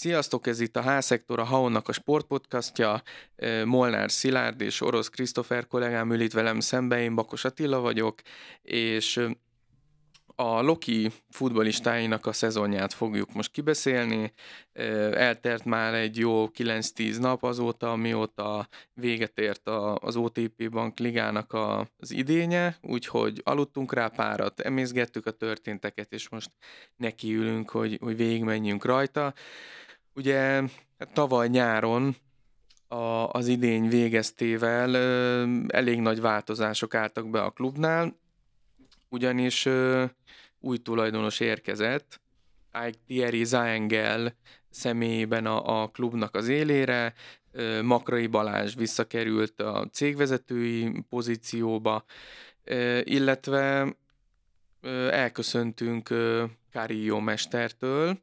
Sziasztok, ez itt a H-szektor, a Haonnak a sportpodcastja. Molnár Szilárd és Orosz Krisztofer kollégám ül itt velem szembe, én Bakos Attila vagyok, és a Loki futbolistáinak a szezonját fogjuk most kibeszélni. Eltert már egy jó 9-10 nap azóta, mióta véget ért az OTP Bank ligának az idénye, úgyhogy aludtunk rá párat, emészgettük a történteket, és most nekiülünk, hogy, hogy végigmenjünk rajta. Ugye hát tavaly nyáron a, az idény végeztével elég nagy változások álltak be a klubnál, ugyanis ö, új tulajdonos érkezett, Ike Thierry Zaengel személyében a, a klubnak az élére, ö, Makrai Balázs visszakerült a cégvezetői pozícióba, ö, illetve ö, elköszöntünk Carillo mestertől,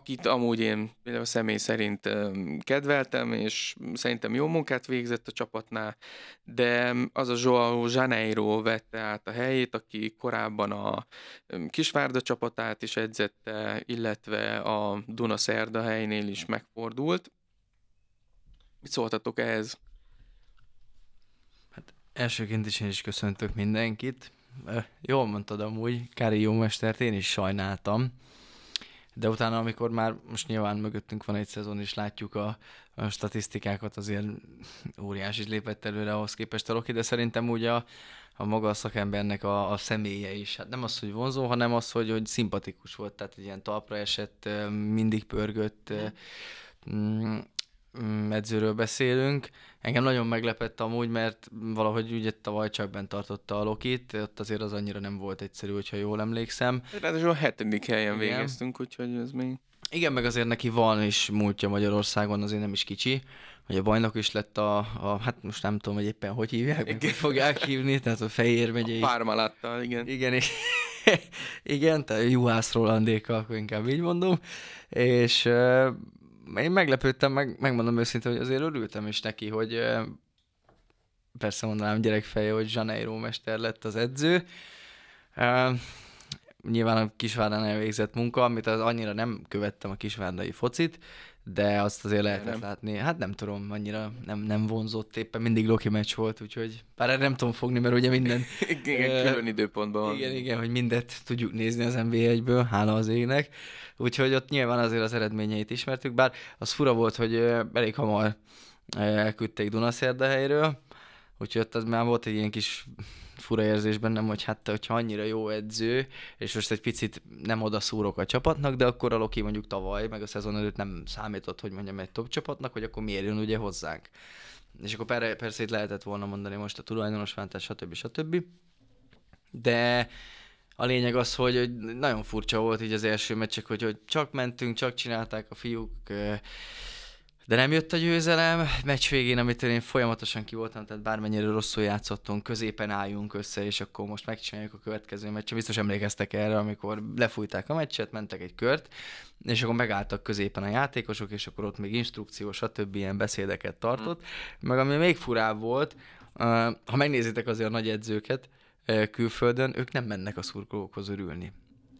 akit amúgy én például személy szerint kedveltem, és szerintem jó munkát végzett a csapatnál, de az a Joao Janeiro vette át a helyét, aki korábban a Kisvárda csapatát is edzette, illetve a Duna Szerda helynél is megfordult. Mit szóltatok ehhez? Hát elsőként is én is köszöntök mindenkit. Jól mondtad amúgy, Kári Jómestert én is sajnáltam de utána, amikor már most nyilván mögöttünk van egy szezon, és látjuk a, a statisztikákat, azért óriási lépett előre ahhoz képest a Rocky, de szerintem úgy a, a maga a szakembernek a, a személye is. Hát nem az, hogy vonzó, hanem az, hogy, hogy szimpatikus volt, tehát egy ilyen talpra esett, mindig pörgött, mm, edzőről beszélünk. Engem nagyon meglepett amúgy, mert valahogy ugye tavaly csak bent tartotta a Lokit, ott azért az annyira nem volt egyszerű, hogyha jól emlékszem. Ráadásul a hetedik helyen Igen. végeztünk, úgyhogy ez még... Igen, meg azért neki van is múltja Magyarországon, azért nem is kicsi, hogy a bajnok is lett a, a hát most nem tudom, hogy éppen hogy hívják, igen. hogy fogják hívni, tehát a Fehér megyei. A Pármalattal, igen. Igen, és igen, tehát Juhász Rolandéka, akkor inkább így mondom, és én meglepődtem, meg, megmondom őszintén, hogy azért örültem is neki, hogy persze mondanám gyerekfeje, hogy Janeiro mester lett az edző. Nyilván a Kisvárdán elvégzett munka, amit az annyira nem követtem a kisvárdai focit, de azt azért lehetett nem. látni. Hát nem tudom, annyira nem, nem vonzott éppen, mindig Loki meccs volt, úgyhogy bár nem tudom fogni, mert ugye minden... igen, külön időpontban van. Igen, igen, hogy mindet tudjuk nézni az NB1-ből, hála az égnek. Úgyhogy ott nyilván azért az eredményeit ismertük, bár az fura volt, hogy elég hamar elküldték Dunaszerdahelyről, úgyhogy ott az már volt egy ilyen kis fura érzés bennem, hogy hát hogyha annyira jó edző, és most egy picit nem oda szúrok a csapatnak, de akkor a Loki mondjuk tavaly, meg a szezon előtt nem számított, hogy mondjam egy top csapatnak, hogy akkor miért jön ugye hozzánk. És akkor per, persze itt lehetett volna mondani most a tulajdonos váltás, stb. stb. De a lényeg az, hogy, hogy nagyon furcsa volt így az első meccsek, hogy, hogy csak mentünk, csak csinálták a fiúk, de nem jött a győzelem. Meccs végén, amit én folyamatosan ki voltam, tehát bármennyire rosszul játszottunk, középen álljunk össze, és akkor most megcsináljuk a következő meccset. Biztos emlékeztek erre, amikor lefújták a meccset, mentek egy kört, és akkor megálltak középen a játékosok, és akkor ott még instrukció, stb. ilyen beszédeket tartott. Meg ami még furább volt, ha megnézitek azért a nagy edzőket, külföldön, ők nem mennek a szurkolókhoz örülni.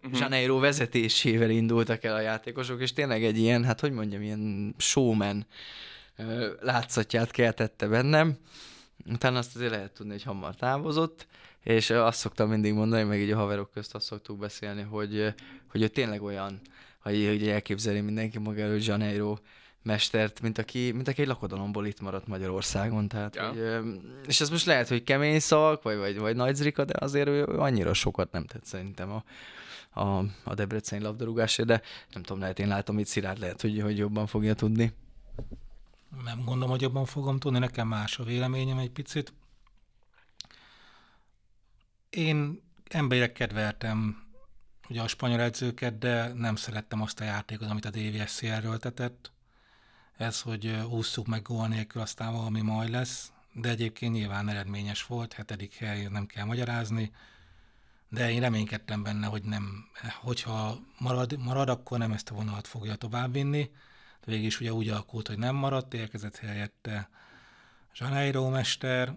Uh-huh. Janeiro vezetésével indultak el a játékosok, és tényleg egy ilyen, hát hogy mondjam, ilyen showman látszatját keltette bennem. Utána azt azért lehet tudni, hogy hamar távozott, és azt szoktam mindig mondani, meg így a haverok közt azt szoktuk beszélni, hogy, hogy ő tényleg olyan, hogy, hogy elképzeli mindenki maga előtt Janeiro mestert, mint aki, mint aki egy lakodalomból itt maradt Magyarországon. Tehát, ja. hogy, és ez most lehet, hogy kemény szavak, vagy, vagy, vagy nagy zrika, de azért ő annyira sokat nem tett szerintem a, a, a Debreceni labdarúgásért, de nem tudom, lehet én látom itt Szilárd, lehet, hogy, hogy jobban fogja tudni. Nem gondolom, hogy jobban fogom tudni, nekem más a véleményem egy picit. Én emberek kedveltem ugye a spanyol edzőket, de nem szerettem azt a játékot, amit a DVSC erőltetett ez, hogy ússzuk meg gól nélkül, aztán valami majd lesz, de egyébként nyilván eredményes volt, hetedik hely, nem kell magyarázni, de én reménykedtem benne, hogy nem, hogyha marad, marad akkor nem ezt a vonalat fogja továbbvinni, de végig is ugye úgy alakult, hogy nem maradt, érkezett helyette Janeiro mester,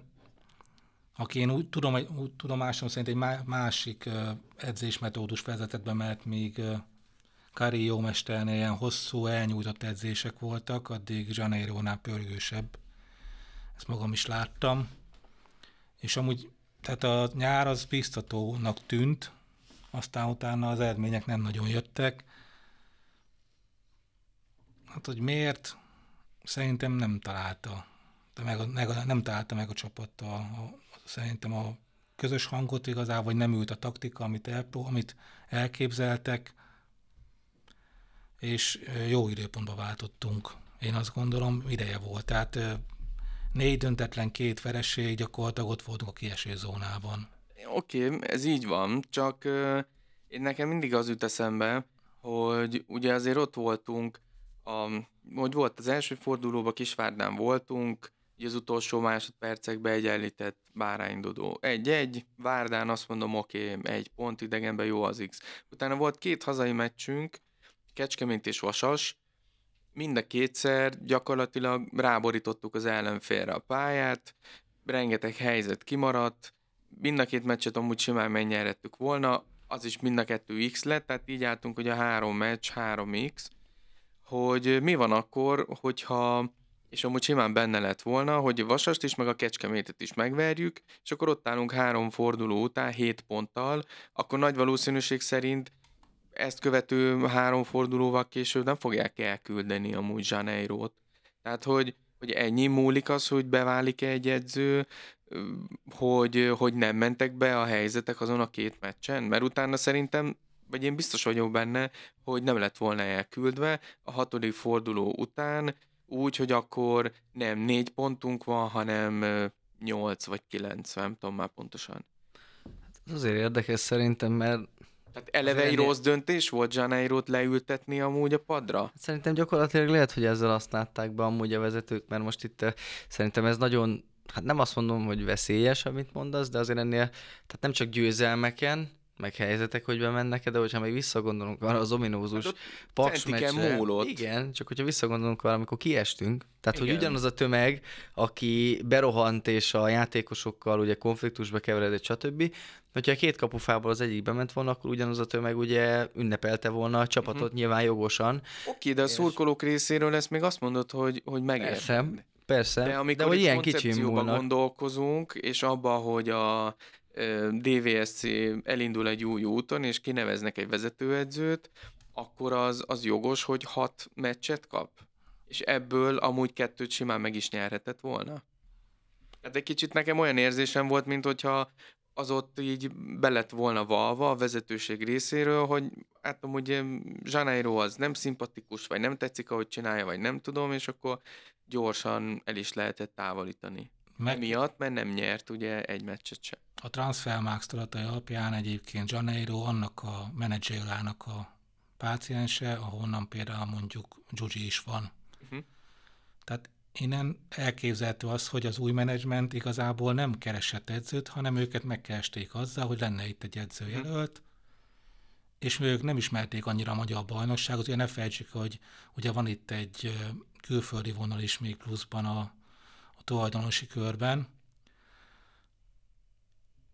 aki én úgy, tudom, úgy tudomásom szerint egy másik edzésmetódus vezetett be, mert még Kari jó mesternél ilyen hosszú, elnyújtott edzések voltak, addig Janeiro-nál pörgősebb. Ezt magam is láttam. És amúgy, tehát a nyár az biztatónak tűnt, aztán utána az eredmények nem nagyon jöttek. Hát, hogy miért? Szerintem nem találta. De meg, meg, nem találta meg a csapat a, a, szerintem a közös hangot igazából, vagy nem ült a taktika, amit, elpró, amit elképzeltek, és jó időpontba váltottunk. Én azt gondolom, ideje volt. Tehát négy döntetlen, két vereség, gyakorlatilag ott voltunk a kieső zónában. Oké, okay, ez így van, csak én nekem mindig az jut eszembe, hogy ugye azért ott voltunk, a, hogy volt az első fordulóban Kisvárdán voltunk, így az utolsó másodpercekben egyenlített báránydodó. Egy-egy, Várdán azt mondom, oké, okay, egy pont, idegenben jó az X. Utána volt két hazai meccsünk, Kecskemét és Vasas, mind a kétszer gyakorlatilag ráborítottuk az ellenfélre a pályát, rengeteg helyzet kimaradt, mind a két meccset amúgy simán megnyerettük volna, az is mind a kettő X lett, tehát így álltunk, hogy a három meccs, 3X, hogy mi van akkor, hogyha és amúgy simán benne lett volna, hogy Vasast is, meg a Kecskemétet is megverjük, és akkor ott állunk három forduló után, hét ponttal, akkor nagy valószínűség szerint ezt követő három fordulóval később nem fogják elküldeni amúgy Zsaneirót. Tehát, hogy, hogy ennyi múlik az, hogy beválik-e egy edző, hogy, hogy nem mentek be a helyzetek azon a két meccsen, mert utána szerintem vagy én biztos vagyok benne, hogy nem lett volna elküldve a hatodik forduló után, úgy, hogy akkor nem négy pontunk van, hanem nyolc vagy kilenc, nem tudom már pontosan. Hát azért érdekes szerintem, mert tehát eleve egy rossz döntés volt Janeiro-t leültetni amúgy a padra? Szerintem gyakorlatilag lehet, hogy ezzel azt látták be amúgy a vezetők, mert most itt eh, szerintem ez nagyon, hát nem azt mondom, hogy veszélyes, amit mondasz, de azért ennél, tehát nem csak győzelmeken, meg helyzetek, hogy bemennek de hogyha még visszagondolunk arra az ominózus hát paks igen, csak hogyha visszagondolunk arra, amikor kiestünk, tehát igen. hogy ugyanaz a tömeg, aki berohant és a játékosokkal ugye konfliktusba keveredett, stb., hogyha a két kapufából az egyik bement volna, akkor ugyanaz a tömeg ugye ünnepelte volna a csapatot uh-huh. nyilván jogosan. Oké, de a szurkolók részéről ezt még azt mondod, hogy, hogy megér. Persze, persze. De amikor de hogy ilyen kicsi gondolkozunk, és abba, hogy a DVSC elindul egy új úton, és kineveznek egy vezetőedzőt, akkor az, az jogos, hogy hat meccset kap? És ebből amúgy kettőt simán meg is nyerhetett volna? Hát egy kicsit nekem olyan érzésem volt, mint hogyha az ott így belett volna valva a vezetőség részéről, hogy hát amúgy Janeiro az nem szimpatikus, vagy nem tetszik, ahogy csinálja, vagy nem tudom, és akkor gyorsan el is lehetett távolítani. Meg... Miatt, mert nem nyert ugye egy meccset sem. A Transfermarkt tudatai alapján egyébként Janeiro annak a menedzserának a páciense, ahonnan például mondjuk Gyugyi is van. Uh-huh. Tehát innen elképzelhető az, hogy az új menedzsment igazából nem keresett edzőt, hanem őket megkeresték azzal, hogy lenne itt egy edzőjelölt, uh-huh. és ők nem ismerték annyira a magyar bajnokságot, ugye ne felejtsük, hogy ugye van itt egy külföldi vonal is még pluszban a, a tulajdonosi körben,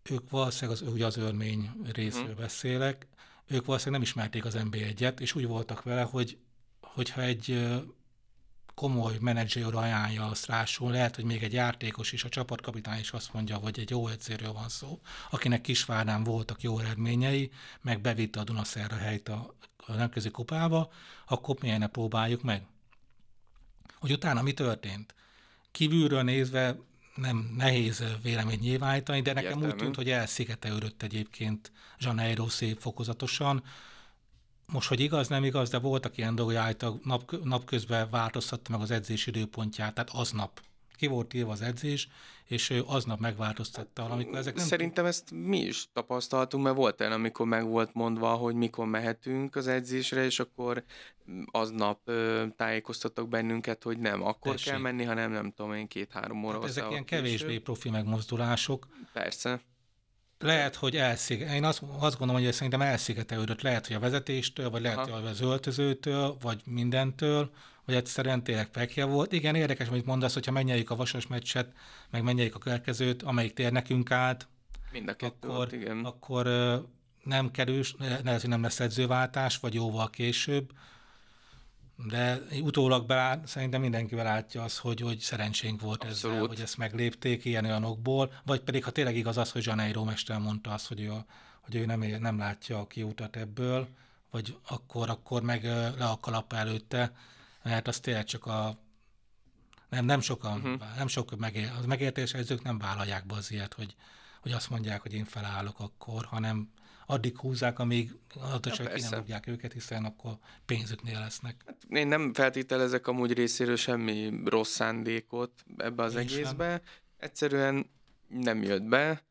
ők valószínűleg az, ugye az örmény részről uh-huh. beszélek, ők valószínűleg nem ismerték az NB1-et, és úgy voltak vele, hogy hogyha egy komoly menedzser ajánlja azt rásul, lehet, hogy még egy játékos is, a csapatkapitány is azt mondja, hogy egy jó egyszerűről van szó, akinek Kisvárdán voltak jó eredményei, meg bevitte a Dunaszerre helyt a, a nemközi kupába, akkor miért ne próbáljuk meg? Hogy utána mi történt? Kívülről nézve nem nehéz véleményt nyilvánítani, de nekem Értelmű. úgy tűnt, hogy elszigetelődött egyébként Janeiro szép fokozatosan. Most, hogy igaz, nem igaz, de voltak ilyen dolgok, hogy nap, napközben változtatta meg az edzés időpontját, tehát aznap ki volt írva az edzés, és ő aznap megváltoztatta valamikor. Ezek nem Szerintem ezt mi is tapasztaltunk, mert volt el, amikor meg volt mondva, hogy mikor mehetünk az edzésre, és akkor aznap ö, tájékoztattak bennünket, hogy nem akkor Tessék. kell menni, hanem nem tudom én két-három óra. Hát ezek ilyen kevésbé profi megmozdulások. Persze. Lehet, hogy elsziget. Én azt, azt gondolom, hogy szerintem elszigetelődött. Lehet, hogy a vezetéstől, vagy lehet, Aha. hogy az öltözőtől, vagy mindentől hogy egyszerűen tényleg pekje volt. Igen, érdekes, amit mondasz, hogyha megnyeljük a vasas meccset, meg megnyeljük a következőt, amelyik tér nekünk át, Mind a kettő akkor, igen. akkor nem kerül, lehet, hogy nem lesz edzőváltás, vagy jóval később, de utólag belát, szerintem mindenki látja azt, hogy, hogy szerencsénk volt Abszolút. ezzel, hogy ezt meglépték ilyen olyanokból, vagy pedig ha tényleg igaz az, hogy Janeiro mester mondta azt, hogy ő, hogy ő nem, nem látja a kiutat ebből, vagy akkor, akkor meg le a kalap előtte, mert az tényleg csak a nem, nem sokan, uh-huh. nem sok megér, az megértés nem vállalják be az ilyet, hogy, hogy azt mondják, hogy én felállok akkor, hanem addig húzzák, amíg adatosan ja, ki nem rúgják őket, hiszen akkor pénzüknél lesznek. Hát én nem feltételezek amúgy részéről semmi rossz szándékot ebbe az én egészbe. Sem. Egyszerűen nem jött be.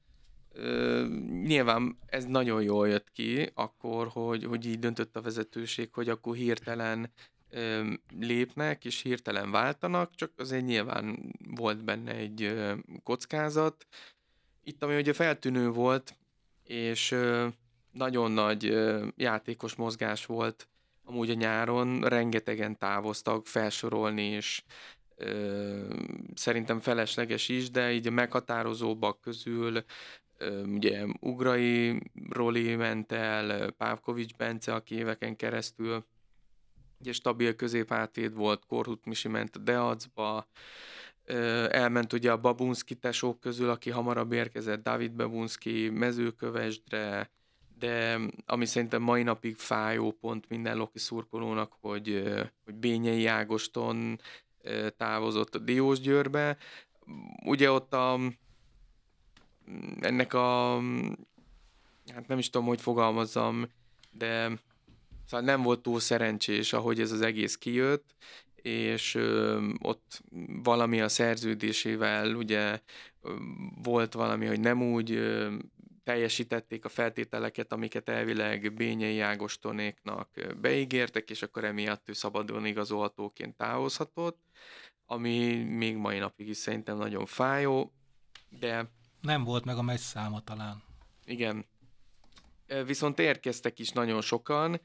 Ö, nyilván ez nagyon jól jött ki akkor, hogy, hogy így döntött a vezetőség, hogy akkor hirtelen ö, lépnek és hirtelen váltanak, csak azért nyilván volt benne egy ö, kockázat. Itt, ami ugye feltűnő volt, és nagyon nagy játékos mozgás volt amúgy a nyáron, rengetegen távoztak felsorolni, és ö, szerintem felesleges is, de így a meghatározóbbak közül ö, ugye Ugrai Roli ment el, Pávkovics Bence, aki éveken keresztül ugye stabil középhátvéd volt, Korhut Misi ment a Deacba, elment ugye a Babunski tesók közül, aki hamarabb érkezett, David Babunski mezőkövesdre, de ami szerintem mai napig fájó pont minden Loki szurkolónak, hogy, hogy Bényei Ágoston távozott a Diósgyőrbe. Ugye ott a, ennek a, hát nem is tudom, hogy fogalmazzam, de szóval nem volt túl szerencsés, ahogy ez az egész kijött, és ö, ott valami a szerződésével ugye ö, volt valami, hogy nem úgy ö, teljesítették a feltételeket, amiket elvileg Bényei Ágostonéknak beígértek, és akkor emiatt ő szabadon igazolhatóként távozhatott, ami még mai napig is szerintem nagyon fájó, de... Nem volt meg a száma talán. Igen. Viszont érkeztek is nagyon sokan,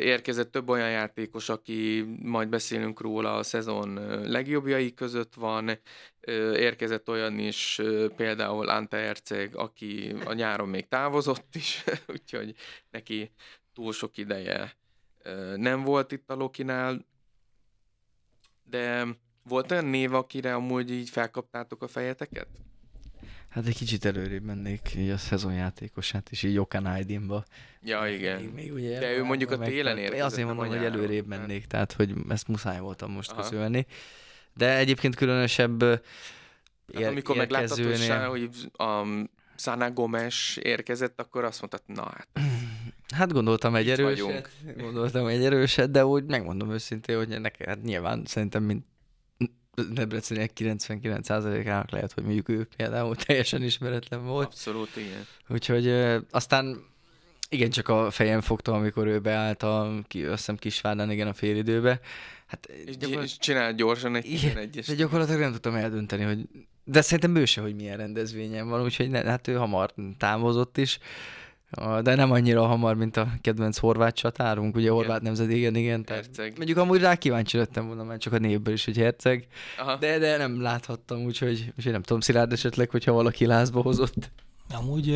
érkezett több olyan játékos, aki majd beszélünk róla a szezon legjobbjai között van, érkezett olyan is, például Ante Erceg, aki a nyáron még távozott is, úgyhogy neki túl sok ideje nem volt itt a Lokinál, de volt olyan név, akire amúgy így felkaptátok a fejeteket? Hát egy kicsit előrébb mennék így a szezonjátékosát, és így Okan Aydinba. Ja, igen. Még, még ugye De ő mondjuk a télen érkezett. Azért mondom, hogy előrébb mennék, tehát hogy ezt muszáj voltam most Aha. közölni. De egyébként különösebb hát, amikor megláttad, hogy, hogy a Sana Gomes érkezett, akkor azt mondtad, na hát. Hát gondoltam egy erőset, vagyunk. gondoltam egy erőset, de úgy megmondom őszintén, hogy neked hát nyilván szerintem mint Debreceniek 99%-ának lehet, hogy mondjuk ő például teljesen ismeretlen volt. Abszolút, igen. Úgyhogy aztán igen, csak a fejem fogta, amikor ő beállt a, ki, azt hiszem Kisvárdán, igen, a félidőbe. Hát, és, gyakor... és csinált gyorsan egy 11 De gyakorlatilag nem tudtam eldönteni, hogy de szerintem ő se, hogy milyen rendezvényen van, úgyhogy ne, hát ő hamar távozott is. De nem annyira hamar, mint a kedvenc horvát csatárunk, ugye horvát nemzet, igen, igen. Herceg. Mondjuk amúgy rá kíváncsi lettem volna már csak a névből is, hogy herceg. Aha. De, de nem láthattam, úgyhogy, úgyhogy nem tudom, Szilárd esetleg, hogyha valaki lázba hozott. Amúgy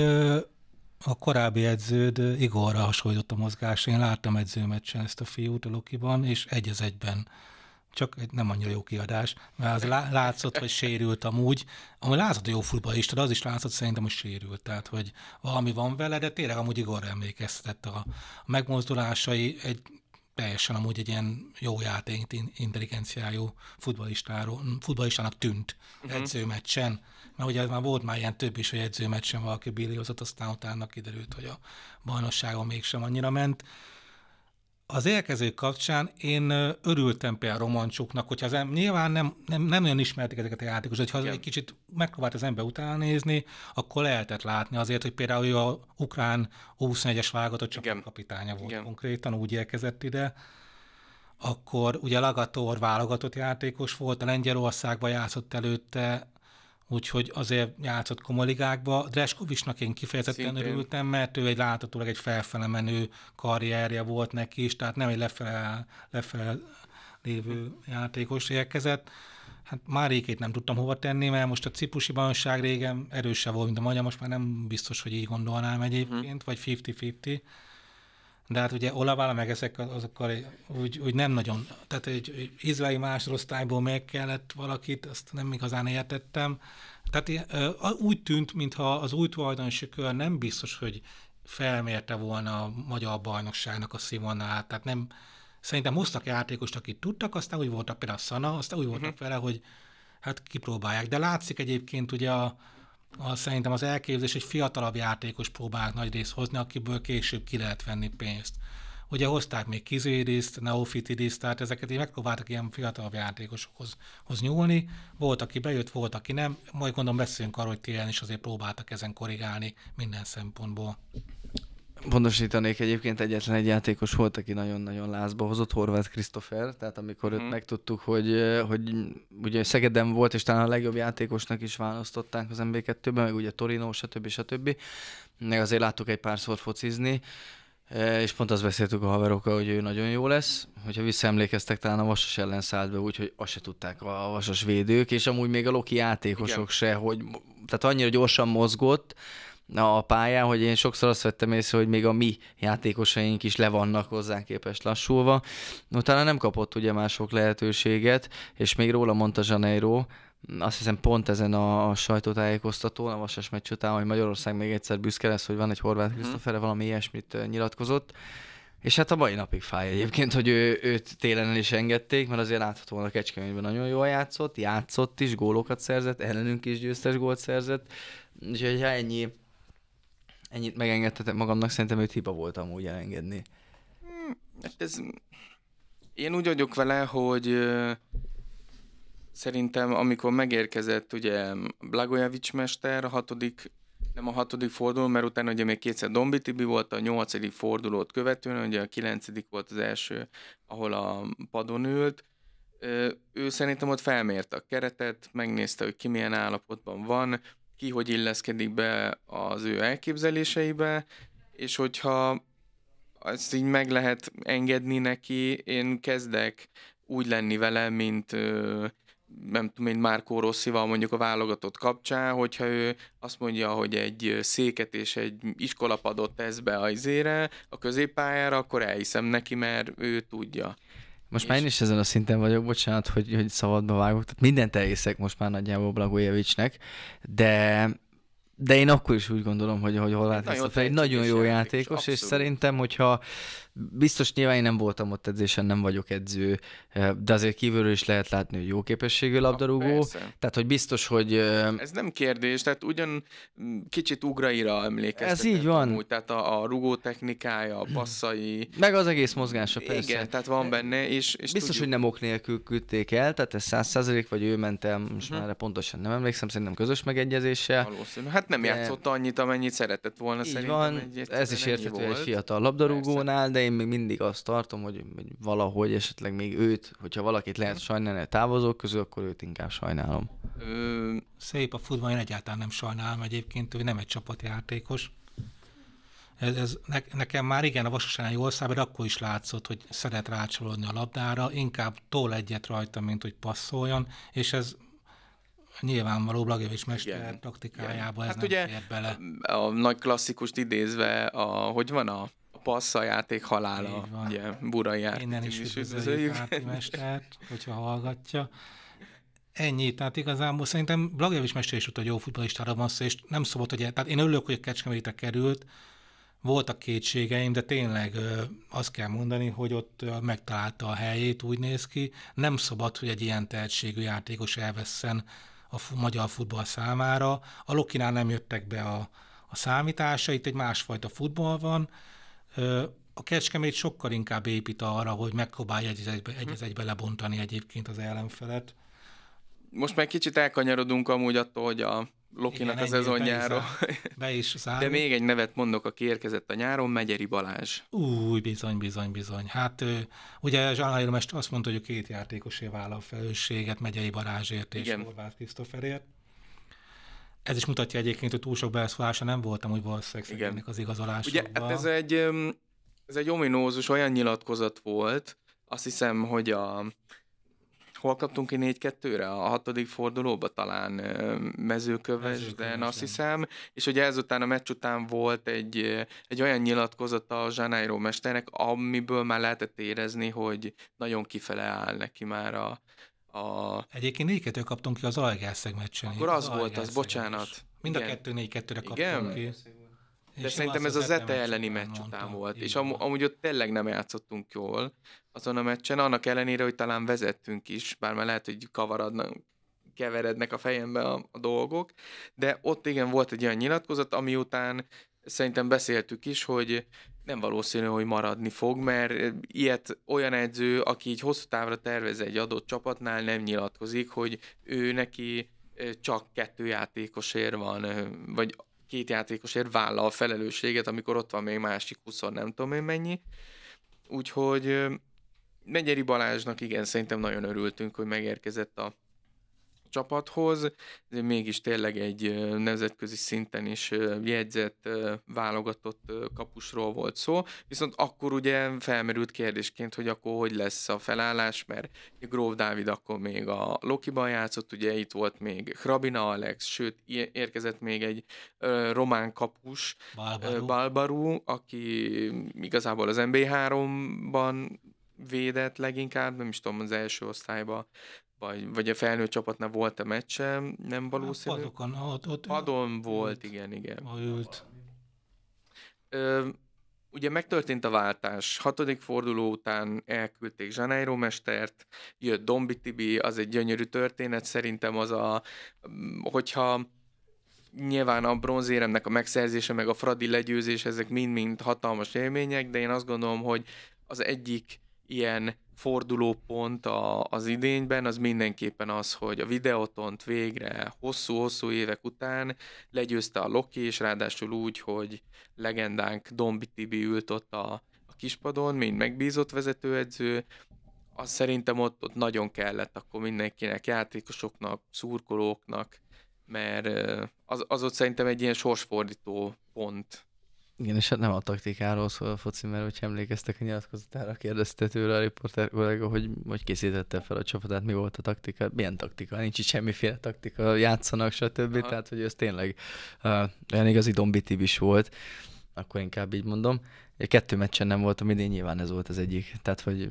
a korábbi edződ Igorra hasonlított a mozgás. Én láttam edzőmeccsen ezt a fiút a Lokiban, és egy az egyben csak egy nem annyira jó kiadás, mert az látszott, hogy sérült amúgy. Ami látszott, hogy jó futballista, de az is látszott szerintem, hogy sérült. Tehát, hogy valami van vele, de tényleg amúgy Igor emlékeztetett a, a megmozdulásai egy teljesen amúgy egy ilyen jó játék, intelligenciájú futballistáról, futballistának tűnt uh-huh. edzőmeccsen. Mert ugye már volt már ilyen több is, hogy edzőmeccsen valaki billiózott, aztán utána kiderült, hogy a bajnokságon mégsem annyira ment. Az érkezők kapcsán én örültem például Romancsuknak, hogyha az em- nyilván nem, nem, nem olyan ismerték ezeket a játékosokat, Igen. egy kicsit megpróbált az ember utána nézni, akkor lehetett látni azért, hogy például ő a ukrán 21-es válogatott kapitánya volt Igen. konkrétan, úgy érkezett ide akkor ugye Lagator válogatott játékos volt, a Lengyelországban játszott előtte, úgyhogy azért játszott komoly ligákba. Dreskovicsnak én kifejezetten Szintén. örültem, mert ő egy láthatólag egy felfele menő karrierje volt neki is, tehát nem egy lefele, lefele lévő játékos érkezett. Hát Márékét nem tudtam hova tenni, mert most a ciprusi bajnokság régen erősebb volt, mint a magyar, most már nem biztos, hogy így gondolnám egyébként, vagy 50-50. De hát ugye Olavála meg ezek azokkal úgy, úgy nem nagyon, tehát egy, egy izraeli másodosztályból meg kellett valakit, azt nem igazán értettem. Tehát úgy tűnt, mintha az új tulajdonosi kör nem biztos, hogy felmérte volna a magyar bajnokságnak a színvonalát, tehát nem, szerintem hoztak játékost, akit tudtak, aztán úgy voltak például a Szana, aztán úgy voltak uh-huh. vele, hogy hát kipróbálják. De látszik egyébként ugye a, a, szerintem az elképzelés, hogy fiatalabb játékos próbálják nagy részt hozni, akiből később ki lehet venni pénzt. Ugye hozták még Kizériszt, Neofitidiszt, tehát ezeket így megpróbáltak ilyen fiatalabb játékosokhoz hoz nyúlni. Volt, aki bejött, volt, aki nem. Majd gondolom beszélünk arról, hogy télen is azért próbáltak ezen korrigálni minden szempontból. Pontosítanék egyébként egyetlen egy játékos volt, aki nagyon-nagyon lázba hozott, Horváth Christopher, tehát amikor hmm. őt megtudtuk, hogy, hogy ugye Szegeden volt, és talán a legjobb játékosnak is választották az MB2-ben, meg ugye Torino, stb. stb. Meg azért láttuk egy párszor focizni, és pont azt beszéltük a haverokkal, hogy ő nagyon jó lesz. Hogyha visszaemlékeztek, talán a Vasas ellen szállt be, úgyhogy azt se tudták a Vasas védők, és amúgy még a Loki játékosok Igen. se, hogy tehát annyira gyorsan mozgott, a pályán, hogy én sokszor azt vettem észre, hogy még a mi játékosaink is le vannak hozzá képest lassulva. Utána nem kapott ugye mások lehetőséget, és még róla mondta Janeiro, azt hiszem pont ezen a sajtótájékoztatón, a Vasas meccs után, hogy Magyarország még egyszer büszke lesz, hogy van egy horvát mhm. valami ilyesmit nyilatkozott. És hát a mai napig fáj egyébként, hogy ő, őt télen el is engedték, mert azért láthatóan a Kecskemétben nagyon jól játszott, játszott is, gólokat szerzett, ellenünk is győztes gólt szerzett. Úgyhogy ha ennyi, ennyit megengedhetek magamnak, szerintem őt hiba volt amúgy elengedni. Hmm, hát ez... Én úgy vagyok vele, hogy szerintem amikor megérkezett ugye Blagojevics mester, a hatodik, nem a hatodik forduló, mert utána ugye még kétszer Dombi volt, a nyolcadik fordulót követően, ugye a kilencedik volt az első, ahol a padon ült, ő szerintem ott felmérte a keretet, megnézte, hogy ki milyen állapotban van, ki hogy illeszkedik be az ő elképzeléseibe, és hogyha ezt így meg lehet engedni neki, én kezdek úgy lenni vele, mint nem tudom én, Márkó Rosszival mondjuk a válogatott kapcsán, hogyha ő azt mondja, hogy egy széket és egy iskolapadot tesz be a izére, a középpályára, akkor elhiszem neki, mert ő tudja. Most és... már én is ezen a szinten vagyok, bocsánat, hogy, hogy szabadba vágok. Tehát mindent elhiszek most már nagyjából Blagojevicsnek, de de én akkor is úgy gondolom, hogy, hogy Horváth nagyon, egy nagyon jó játékos, és, és szerintem, hogyha Biztos nyilván én nem voltam ott edzésen, nem vagyok edző, eh, de azért kívülről is lehet látni, hogy jó képességű labdarúgó. Ha, tehát, hogy biztos, hogy... Eh, Ez nem kérdés, tehát ugyan mm, kicsit ugraira emlékeztet. Ez így van. Úgy, tehát a, a rugó technikája, a passzai. Meg az egész mozgása, persze. Igen, tehát van benne, és, és Biztos, tudjuk... hogy nem ok nélkül küldték el, tehát ez száz százalék, vagy ő ment el, most uh-huh. már pontosan nem emlékszem, szerintem közös megegyezéssel. Valószínű. Hát nem de... játszott annyit, amennyit szeretett volna így szerintem. Van, ez is érthető egy fiatal labdarúgónál, de én még mindig azt tartom, hogy, hogy valahogy esetleg még őt, hogyha valakit lehet sajnálni a távozók közül, akkor őt inkább sajnálom. Ö, szép a futball, én egyáltalán nem sajnálom egyébként, ő nem egy csapatjátékos. Ez, ez ne, nekem már igen, a száll, de akkor is látszott, hogy szeret rácsolódni a labdára, inkább tol egyet rajta, mint hogy passzoljon, és ez nyilvánvaló Blagevics mester igen, taktikájába igen. ez hát nem ugye bele. A nagy klasszikust idézve, a, hogy van a passza játék halála. Ugye, Burai Árti Innen is üdvözöljük Mestert, hogyha hallgatja. Ennyi, tehát igazából szerintem Blagjevics Mester is tudta, hogy jó futballistára van szó, és nem szabad, hogy tehát én örülök, hogy a Kecskemétre került, voltak kétségeim, de tényleg azt kell mondani, hogy ott megtalálta a helyét, úgy néz ki. Nem szabad, hogy egy ilyen tehetségű játékos elvesszen a magyar futball számára. A Lokinál nem jöttek be a, a számítása, itt egy másfajta futball van, a Kecskemét sokkal inkább épít arra, hogy megpróbálja egy, egybe, egy, egybe lebontani egyébként az ellenfelet. Most már kicsit elkanyarodunk amúgy attól, hogy a Lokinak Igen, a szezonjára. Be is De még egy nevet mondok, aki érkezett a nyáron, Megyeri Balázs. Új, bizony, bizony, bizony. Hát ugye Mest azt mondta, hogy a két játékosé vállal felelősséget Megyeri Balázsért és Horváth Krisztoferért. Ez is mutatja egyébként, hogy túl sok beleszólása nem voltam, hogy valószínűleg ennek az igazolásokban. Ugye, hát ez egy, ez egy ominózus olyan nyilatkozat volt, azt hiszem, hogy a hol kaptunk ki 4-2-re? A hatodik fordulóba talán mezőköves, de azt hiszem. És ugye ezután a meccs után volt egy, egy olyan nyilatkozat a Zsánájró mesternek, amiből már lehetett érezni, hogy nagyon kifele áll neki már a, a... Egyébként 4 kaptunk ki az Algerszeg meccsen. Akkor az, az volt, az bocsánat. Mind Igen. a kettő 4 2 kaptunk Igen? ki. De és szerintem ez a Zete elleni meccs után volt, és am- amúgy ott tényleg nem játszottunk jól azon a meccsen, annak ellenére, hogy talán vezettünk is, bár már lehet, hogy kavaradnak, keverednek a fejembe a, a dolgok, de ott igen volt egy olyan nyilatkozat, ami után szerintem beszéltük is, hogy nem valószínű, hogy maradni fog, mert ilyet olyan edző, aki így hosszú távra tervez egy adott csapatnál, nem nyilatkozik, hogy ő neki csak kettő játékosért van, vagy két játékosért vállal a felelősséget, amikor ott van még másik 20 nem tudom én mennyi. Úgyhogy Megyeri Balázsnak igen, szerintem nagyon örültünk, hogy megérkezett a csapathoz, de mégis tényleg egy nemzetközi szinten is jegyzett, válogatott kapusról volt szó, viszont akkor ugye felmerült kérdésként, hogy akkor hogy lesz a felállás, mert Gróf Dávid akkor még a Lokiban játszott, ugye itt volt még Hrabina Alex, sőt érkezett még egy román kapus, Balbaru, aki igazából az MB3-ban védett leginkább, nem is tudom, az első osztályban vagy, vagy a felnőtt csapatnál volt a meccsem, nem valószínű. Padokon, ott, ott Padon volt, ült, igen, igen. Ült. Ö, ugye megtörtént a váltás, hatodik forduló után elküldték Zsaneiro mestert, jött Dombi Tibi, az egy gyönyörű történet, szerintem az a, hogyha nyilván a bronzéremnek a megszerzése, meg a Fradi legyőzés, ezek mind-mind hatalmas élmények, de én azt gondolom, hogy az egyik ilyen fordulópont a, az idényben az mindenképpen az, hogy a videótont végre hosszú-hosszú évek után legyőzte a Loki, és ráadásul úgy, hogy legendánk Dombi Tibi ült ott a, a kispadon, mint megbízott vezetőedző, az szerintem ott, ott nagyon kellett akkor mindenkinek, játékosoknak, szurkolóknak, mert az, az ott szerintem egy ilyen sorsfordító pont igen, és hát nem a taktikáról szól a foci, mert hogyha emlékeztek a nyilatkozatára, kérdezte tőle a riporter kollega, hogy hogy készítette fel a csapatát, mi volt a taktika, milyen taktika, nincs itt semmiféle taktika, játszanak, stb. Aha. Tehát, hogy ez tényleg uh, olyan igazi dombitib is volt, akkor inkább így mondom. Kettő meccsen nem voltam idén, nyilván ez volt az egyik. Tehát, hogy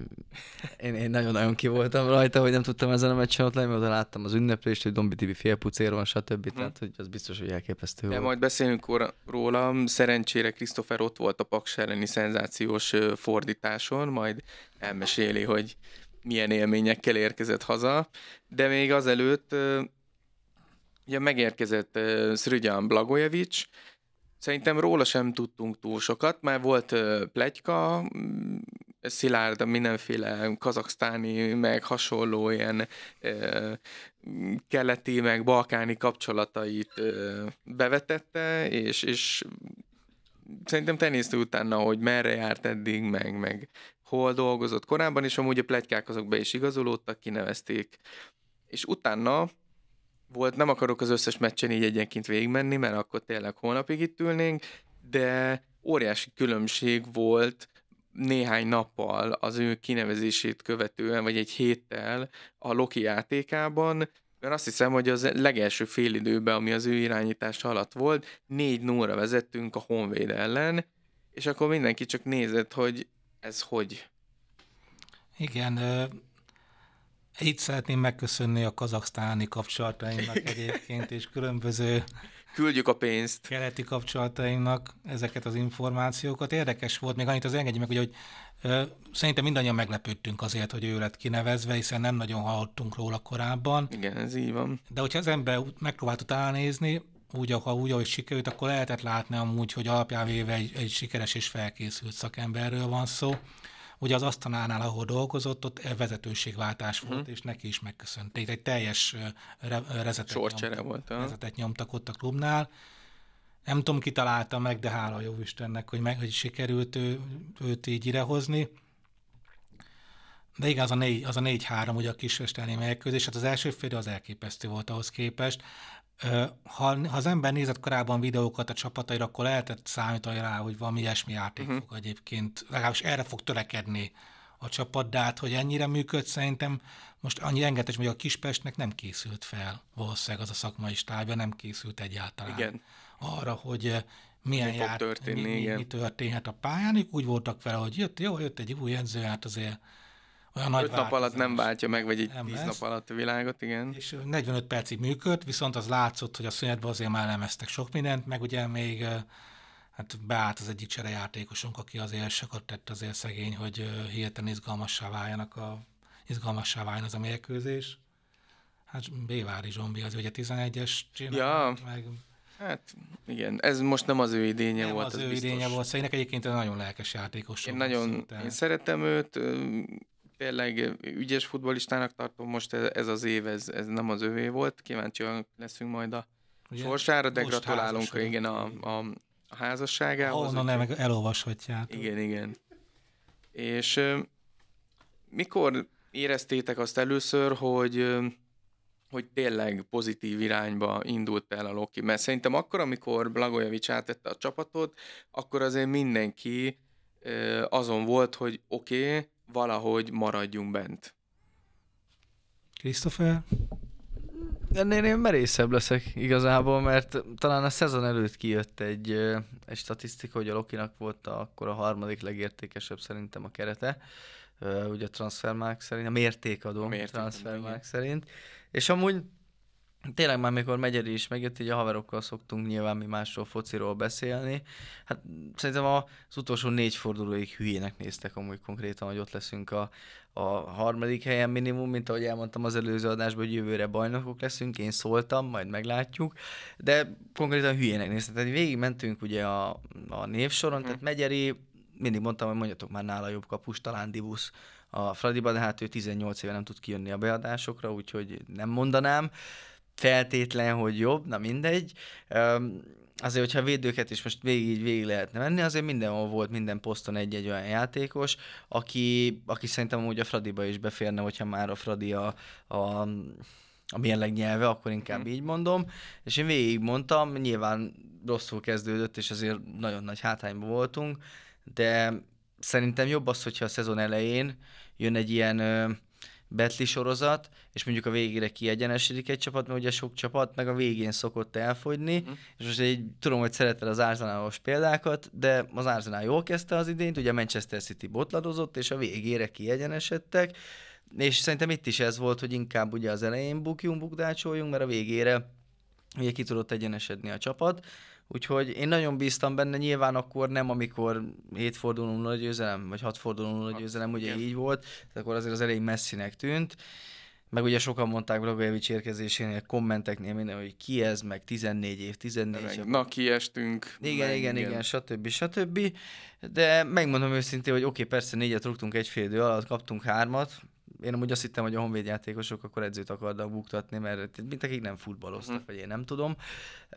én, én nagyon-nagyon ki voltam rajta, hogy nem tudtam ezen a meccsen ott lenni, oda láttam az ünneplést, hogy Dombi TV félpucéron, stb. Hm. Tehát, hogy az biztos, hogy elképesztő De volt. majd beszélünk róla. Szerencsére Christopher ott volt a Paks elleni szenzációs fordításon, majd elmeséli, hogy milyen élményekkel érkezett haza. De még azelőtt ugye megérkezett Szrügyan Blagojevics, Szerintem róla sem tudtunk túl sokat, mert volt plegyka, mm, szilárd mindenféle kazaksztáni, meg hasonló ilyen uh, keleti, meg balkáni kapcsolatait uh, bevetette, és, és szerintem te néztél utána, hogy merre járt eddig, meg, meg hol dolgozott korábban, és amúgy a plegykák azok be is igazolódtak, kinevezték. És utána volt, nem akarok az összes meccsen így egyenként végigmenni, mert akkor tényleg holnapig itt ülnénk, de óriási különbség volt néhány nappal az ő kinevezését követően, vagy egy héttel a Loki játékában, mert azt hiszem, hogy az legelső időben, ami az ő irányítása alatt volt, négy nóra vezettünk a Honvéd ellen, és akkor mindenki csak nézett, hogy ez hogy. Igen, itt szeretném megköszönni a kazaksztáni kapcsolatainknak egyébként, és különböző küldjük a pénzt. Keleti kapcsolatainknak ezeket az információkat. Érdekes volt, még annyit az engedjük meg, hogy, hogy ö, szerintem mindannyian meglepődtünk azért, hogy ő lett kinevezve, hiszen nem nagyon hallottunk róla korábban. Igen, ez így van. De hogyha az ember megpróbált utána nézni, úgy, ha úgy, ahogy sikerült, akkor lehetett látni amúgy, hogy alapján véve egy, egy sikeres és felkészült szakemberről van szó. Ugye az asztalánál, ahol dolgozott, ott vezetőségváltás volt, uh-huh. és neki is megköszönték. Egy teljes re- rezetet, nyomtak, volt, rezetet nyomtak ott a klubnál. Nem tudom, ki találta meg, de hála jó Istennek, hogy, meg, hogy sikerült ő, őt így idehozni. De igen, az a, négy, az a 4-3, ugye a kisvesteni mérkőzés, hát az első fél az elképesztő volt ahhoz képest. Ha, ha az ember nézett korábban videókat a csapataira, akkor lehetett számítani rá, hogy valami ilyesmi játék uh-huh. fog egyébként, legalábbis erre fog törekedni a csapat, de hát, hogy ennyire működ, szerintem most annyi rengetes, hogy a Kispestnek nem készült fel, valószínűleg az a szakmai stábja nem készült egyáltalán Igen. arra, hogy milyen Mi történni, mi, mi, mi, történhet a pályán, úgy voltak vele, hogy jött, jó, jött egy új edző, hát azért olyan nagy Öt nap alatt nem váltja meg, vagy egy nem tíz lesz. nap alatt a világot, igen. És 45 percig működt, viszont az látszott, hogy a szünetben azért már elemeztek sok mindent, meg ugye még hát beállt az egyik cserejátékosunk, aki azért sokat tett azért szegény, hogy hirtelen izgalmassá váljanak a, izgalmassá váljon az a mérkőzés. Hát Bévári Zsombi az ugye 11-es csinált, Ja. meg Hát igen, ez most nem az ő idénye nem volt, az az ő biztos. idénye volt, szerintem egyébként egy nagyon lelkes játékos. Én nagyon, szinte. én szeretem őt, tényleg ügyes futbolistának tartom, most ez, ez az év, ez, ez nem az övé volt, kíváncsian leszünk majd a Ugye? sorsára, de gratulálunk igen a, a, a házasságához. Ahonnan úgyhogy- meg elolvashatjátok. Igen, igen. És mikor éreztétek azt először, hogy hogy tényleg pozitív irányba indult el a Loki? Mert szerintem akkor, amikor Blagojevic átvette a csapatot, akkor azért mindenki azon volt, hogy oké, okay, valahogy maradjunk bent. Christopher? Ennél én merészebb leszek igazából, mert talán a szezon előtt kijött egy, egy statisztika, hogy a Lokinak volt a, akkor a harmadik legértékesebb szerintem a kerete, ugye a transfermárk szerint, a mértékadó A mértékadó, transfermárk igen. szerint. És amúgy tényleg már mikor Megyeri is megjött, így a haverokkal szoktunk nyilván mi másról fociról beszélni. Hát szerintem az utolsó négy fordulóig hülyének néztek amúgy konkrétan, hogy ott leszünk a, a harmadik helyen minimum, mint ahogy elmondtam az előző adásban, hogy jövőre bajnokok leszünk, én szóltam, majd meglátjuk, de konkrétan hülyének néztek. Tehát végig mentünk ugye a, a névsoron, tehát Megyeri, mindig mondtam, hogy mondjatok már nála jobb kapus, talán Dibusz a Fradiba, de hát ő 18 éve nem tud kijönni a beadásokra, úgyhogy nem mondanám feltétlen, hogy jobb, na mindegy. Azért, hogyha védőket is most végig, végig lehetne menni, azért mindenhol volt minden poszton egy-egy olyan játékos, aki, aki szerintem úgy a Fradiba is beférne, hogyha már a Fradi a, a a mérleg nyelve, akkor inkább Mhm. így mondom, és én végig mondtam, nyilván rosszul kezdődött, és azért nagyon nagy hátrányban voltunk, de szerintem jobb az, hogyha a szezon elején jön egy ilyen betli sorozat, és mondjuk a végére kiegyenesedik egy csapat, mert ugye sok csapat meg a végén szokott elfogyni, Mhm. és most így tudom, hogy szereted az Arsenalos példákat, de az Arsenal jól kezdte az idényt, ugye Manchester City botladozott, és a végére kiegyenesedtek, és szerintem itt is ez volt, hogy inkább ugye az elején bukjunk, bukdácsoljunk, mert a végére ugye ki tudott egyenesedni a csapat, úgyhogy én nagyon bíztam benne, nyilván akkor nem, amikor 7 forduló nulla győzelem, vagy 6 forduló nulla győzelem, ugye igen. így volt, akkor azért az elején messzinek tűnt, meg ugye sokan mondták Blagojevic érkezésénél, kommenteknél minden, hogy ki ez, meg 14 év, 14 Meg, év. na, kiestünk. Igen, meg, igen, igen, stb. stb. De megmondom őszintén, hogy oké, persze négyet rúgtunk egy fél idő alatt, kaptunk hármat. Én amúgy azt hittem, hogy a honvéd játékosok akkor edzőt akarnak buktatni, mert mint akik nem futballoztak, Mhm. vagy én nem tudom.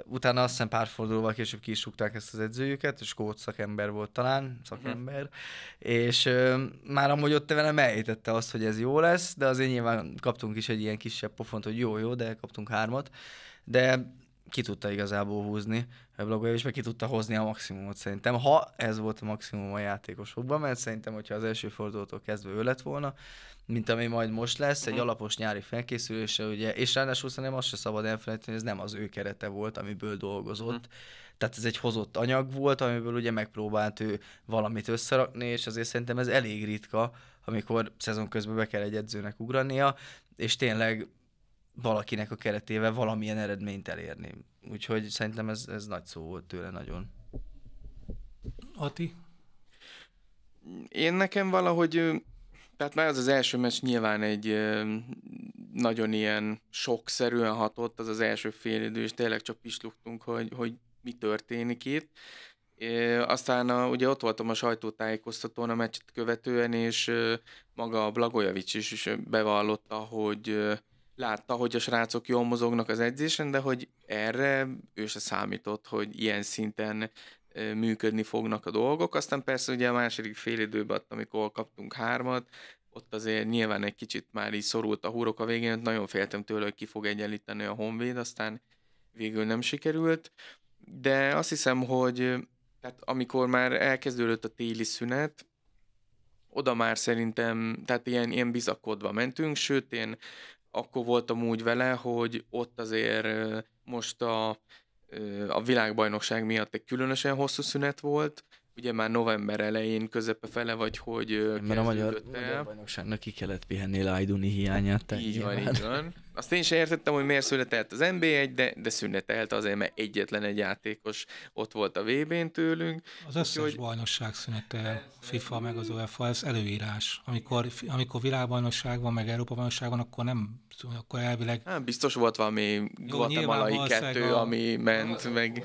Utána azt hiszem pár fordulóval később ki is ezt az edzőjüket, és skót szakember volt talán, szakember, és ö, már amúgy ott velem elejtette azt, hogy ez jó lesz, de azért nyilván kaptunk is egy ilyen kisebb pofont, hogy jó, jó, de kaptunk hármat. De ki tudta igazából húzni Blagojevic, meg ki tudta hozni a maximumot szerintem, ha ez volt a maximum a játékosokban, mert szerintem, hogyha az első fordulótól kezdve ő lett volna, mint ami majd most lesz, egy Mhm. alapos nyári felkészülése, ugye, és ráadásul szerintem azt se szabad elfelejteni, hogy ez nem az ő kerete volt, amiből dolgozott. Mhm. Tehát ez egy hozott anyag volt, amiből ugye megpróbált ő valamit összerakni, és azért szerintem ez elég ritka, amikor szezon közben be kell egy edzőnek ugrania, és tényleg valakinek a keretével valamilyen eredményt elérni. Úgyhogy szerintem ez, ez nagy szó volt tőle nagyon. Ati? Én nekem valahogy, tehát már az az első meccs nyilván egy nagyon ilyen sokszerűen hatott, az az első fél idő, és tényleg csak pislogtunk, hogy, hogy mi történik itt. Aztán a, ugye ott voltam a sajtótájékoztatón a meccset követően, és maga a Blagojevic is, is bevallotta, hogy látta, hogy a srácok jól mozognak az edzésen, de hogy erre ő se számított, hogy ilyen szinten működni fognak a dolgok. Aztán persze ugye a második fél időben, amikor kaptunk hármat, ott azért nyilván egy kicsit már így szorult a húrok a végén, nagyon féltem tőle, hogy ki fog egyenlíteni a Honvéd, aztán végül nem sikerült. De azt hiszem, hogy tehát amikor már elkezdődött a téli szünet, oda már szerintem, tehát ilyen, ilyen bizakodva mentünk, sőt én akkor voltam úgy vele, hogy ott azért most a, a világbajnokság miatt egy különösen hosszú szünet volt, ugye már november elején, közepe fele vagy, hogy Mert a magyar, magyar bajnokságnak ki kellett pihenni Lajduni hiányát. Így van, így van. Azt én sem értettem, hogy miért szünetelt az NBA-1, de, de szünetelt azért, mert egyetlen egy játékos ott volt a VB-n tőlünk. Az összes úgy, bajnokság szünetel, FIFA meg az UEFA, ez előírás. Amikor, amikor világbajnokság van, meg Európa bajnokság van, akkor nem, akkor elvileg... Hát, biztos volt valami guatemalai kettő, a... ami ment, meg...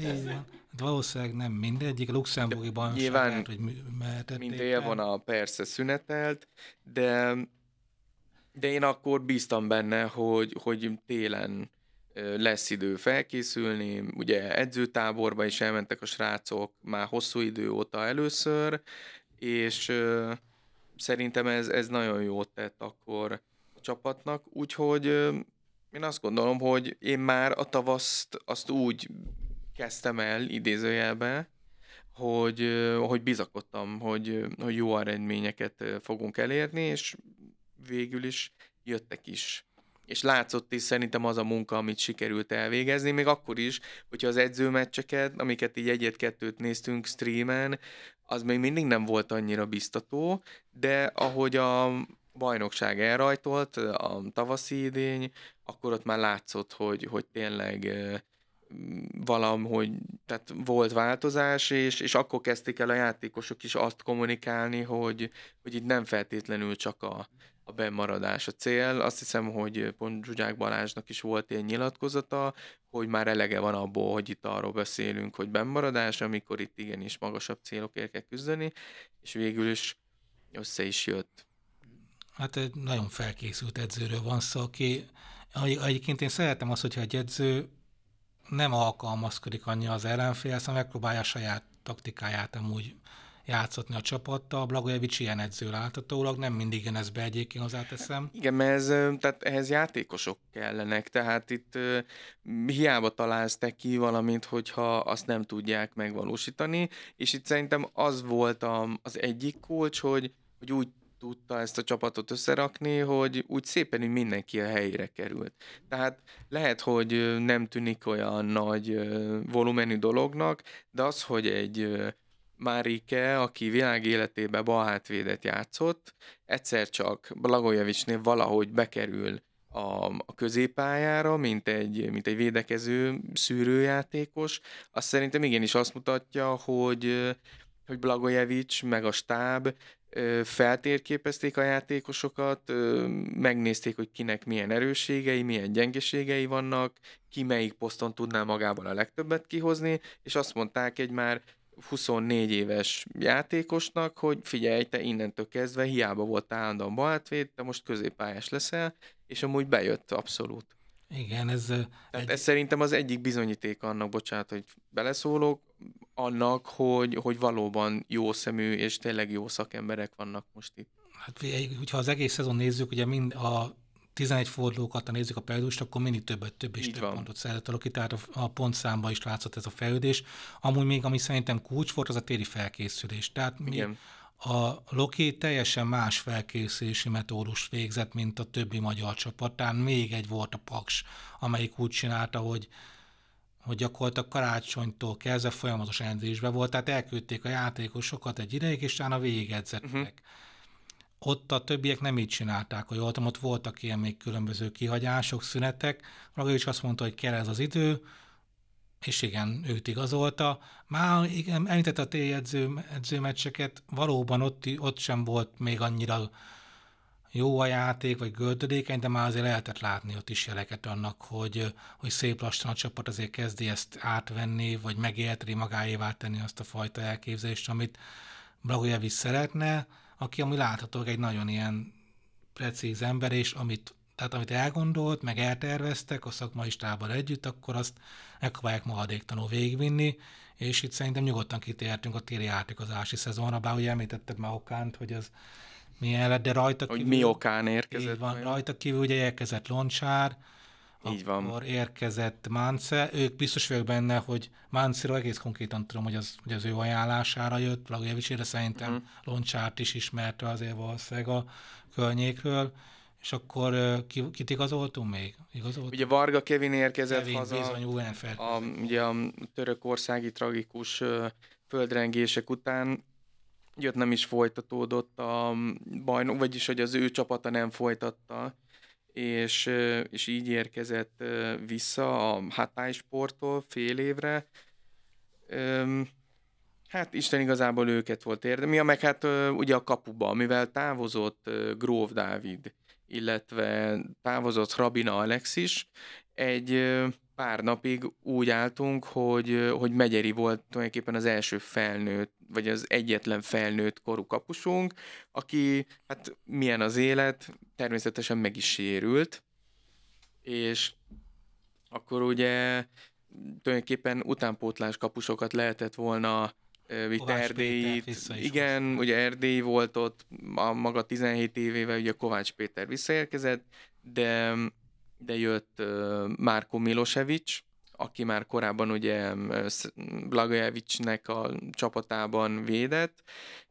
Így van. Valószínűleg nem mindegyik, a luxemburgi bajnokság Nyilván lehet, hogy mehetették. Mint élvona persze szünetelt, de, de én akkor bíztam benne, hogy, hogy télen lesz idő felkészülni, ugye edzőtáborba is elmentek a srácok már hosszú idő óta először, és szerintem ez, ez nagyon jót tett akkor a csapatnak, úgyhogy én azt gondolom, hogy én már a tavaszt azt úgy kezdtem el idézőjelbe, hogy, hogy bizakodtam, hogy, hogy jó eredményeket fogunk elérni, és végül is jöttek is. És látszott is szerintem az a munka, amit sikerült elvégezni, még akkor is, hogyha az edzőmeccseket, amiket így egyet-kettőt néztünk streamen, az még mindig nem volt annyira biztató, de ahogy a bajnokság elrajtolt, a tavaszi idény, akkor ott már látszott, hogy, hogy tényleg valahogy, tehát volt változás, és, és akkor kezdték el a játékosok is azt kommunikálni, hogy, hogy itt nem feltétlenül csak a, a bemaradás a cél. Azt hiszem, hogy pont Zsuzsák Balázsnak is volt ilyen nyilatkozata, hogy már elege van abból, hogy itt arról beszélünk, hogy bemaradás, amikor itt igenis magasabb célokért kell küzdeni, és végül is össze is jött. Hát egy nagyon felkészült edzőről van szó, aki egyébként én szeretem azt, hogyha egy edző nem alkalmazkodik annyi az ellenfélhez, hanem megpróbálja a saját taktikáját amúgy játszatni a csapattal. Blagojevic ilyen edző láthatólag, nem mindig jön ez be egyébként hozzáteszem. Igen, mert ez, tehát ehhez játékosok kellenek, tehát itt hiába találsz te ki valamit, hogyha azt nem tudják megvalósítani, és itt szerintem az volt a, az egyik kulcs, hogy, hogy úgy tudta ezt a csapatot összerakni, hogy úgy szépen hogy mindenki a helyére került. Tehát lehet, hogy nem tűnik olyan nagy volumenű dolognak, de az, hogy egy Márike, aki világ életében balhátvédet játszott, egyszer csak Blagojevicsnél valahogy bekerül a, a középpályára, mint egy, mint egy védekező szűrőjátékos, azt szerintem igenis azt mutatja, hogy hogy Blagojevic meg a stáb feltérképezték a játékosokat, megnézték, hogy kinek milyen erősségei, milyen gyengeségei vannak, ki melyik poszton tudná magából a legtöbbet kihozni, és azt mondták egy már 24 éves játékosnak, hogy figyelj, te innentől kezdve hiába volt állandóan balátvéd, te most középpályás leszel, és amúgy bejött abszolút. Igen, ez... Tehát egy... ez szerintem az egyik bizonyíték annak, bocsánat, hogy beleszólok, annak, hogy, hogy valóban jó szemű és tényleg jó szakemberek vannak most itt. Hát hogyha az egész szezon nézzük, ugye mind a 11 fordulókat, ha nézzük a periódust, akkor mindig többet, több és Így több van. pontot szerzett a Loki, tehát a, a pontszámban is látszott ez a fejlődés. Amúgy még, ami szerintem kulcs volt, az a téri felkészülés. Tehát mi, Igen. A Loki teljesen más felkészülési metódus végzett, mint a többi magyar csapatán. Még egy volt a Paks, amelyik úgy csinálta, hogy hogy gyakorlatilag karácsonytól kezdve folyamatos edzésbe volt, tehát elküldték a játékosokat egy ideig, és utána végigedzettek. Uh-huh. Ott a többiek nem így csinálták, hogy voltam, ott voltak ilyen még különböző kihagyások, szünetek. Maga is azt mondta, hogy kell ez az idő, és igen, őt igazolta. Már igen, említette a edzőmeccseket, valóban ott, ott sem volt még annyira jó a játék, vagy gördülékeny, de már azért lehetett látni ott is jeleket annak, hogy, hogy szép lassan a csapat azért kezdi ezt átvenni, vagy megélteni magáévá tenni azt a fajta elképzelést, amit Blagojevic szeretne, aki ami látható egy nagyon ilyen precíz ember, és amit, tehát amit elgondolt, meg elterveztek a szakmai stábbal együtt, akkor azt megpróbálják maradéktanul végigvinni, és itt szerintem nyugodtan kitértünk a téli játékozási szezonra, bár ugye említetted már Okánt, hogy az milyen lett, de rajta hogy kívül... mi okán érkezett. van, rajta kívül ugye érkezett Loncsár, Így van. Akkor érkezett Mánce. Ők biztos vagyok benne, hogy Máncéről egész konkrétan tudom, hogy az, hogy az ő ajánlására jött, Blagojevicsére szerintem uh-huh. Loncsárt is ismerte azért valószínűleg a környékről. És akkor ki, kit igazoltunk még? Igazoltunk? Ugye Varga Kevin érkezett Kevin haza. bizony a, ugye a törökországi tragikus földrengések után jött nem is folytatódott a bajnok, vagyis hogy az ő csapata nem folytatta, és, és így érkezett vissza a Hatay sporttól fél évre. Öm, Hát Isten igazából őket volt érdemi, meg hát ugye a kapuba, mivel távozott Gróf Dávid, illetve távozott Rabina Alex is, egy pár napig úgy álltunk, hogy, hogy Megyeri volt tulajdonképpen az első felnőtt, vagy az egyetlen felnőtt korú kapusunk, aki, hát milyen az élet, természetesen meg is sérült, és akkor ugye tulajdonképpen utánpótlás kapusokat lehetett volna Kovács Erdélyt, igen, ugye Erdély volt ott, a maga 17 évével ugye Kovács Péter visszaérkezett, de, de jött Márko Milosevic, aki már korábban ugye Blagojevicsnek a csapatában védett,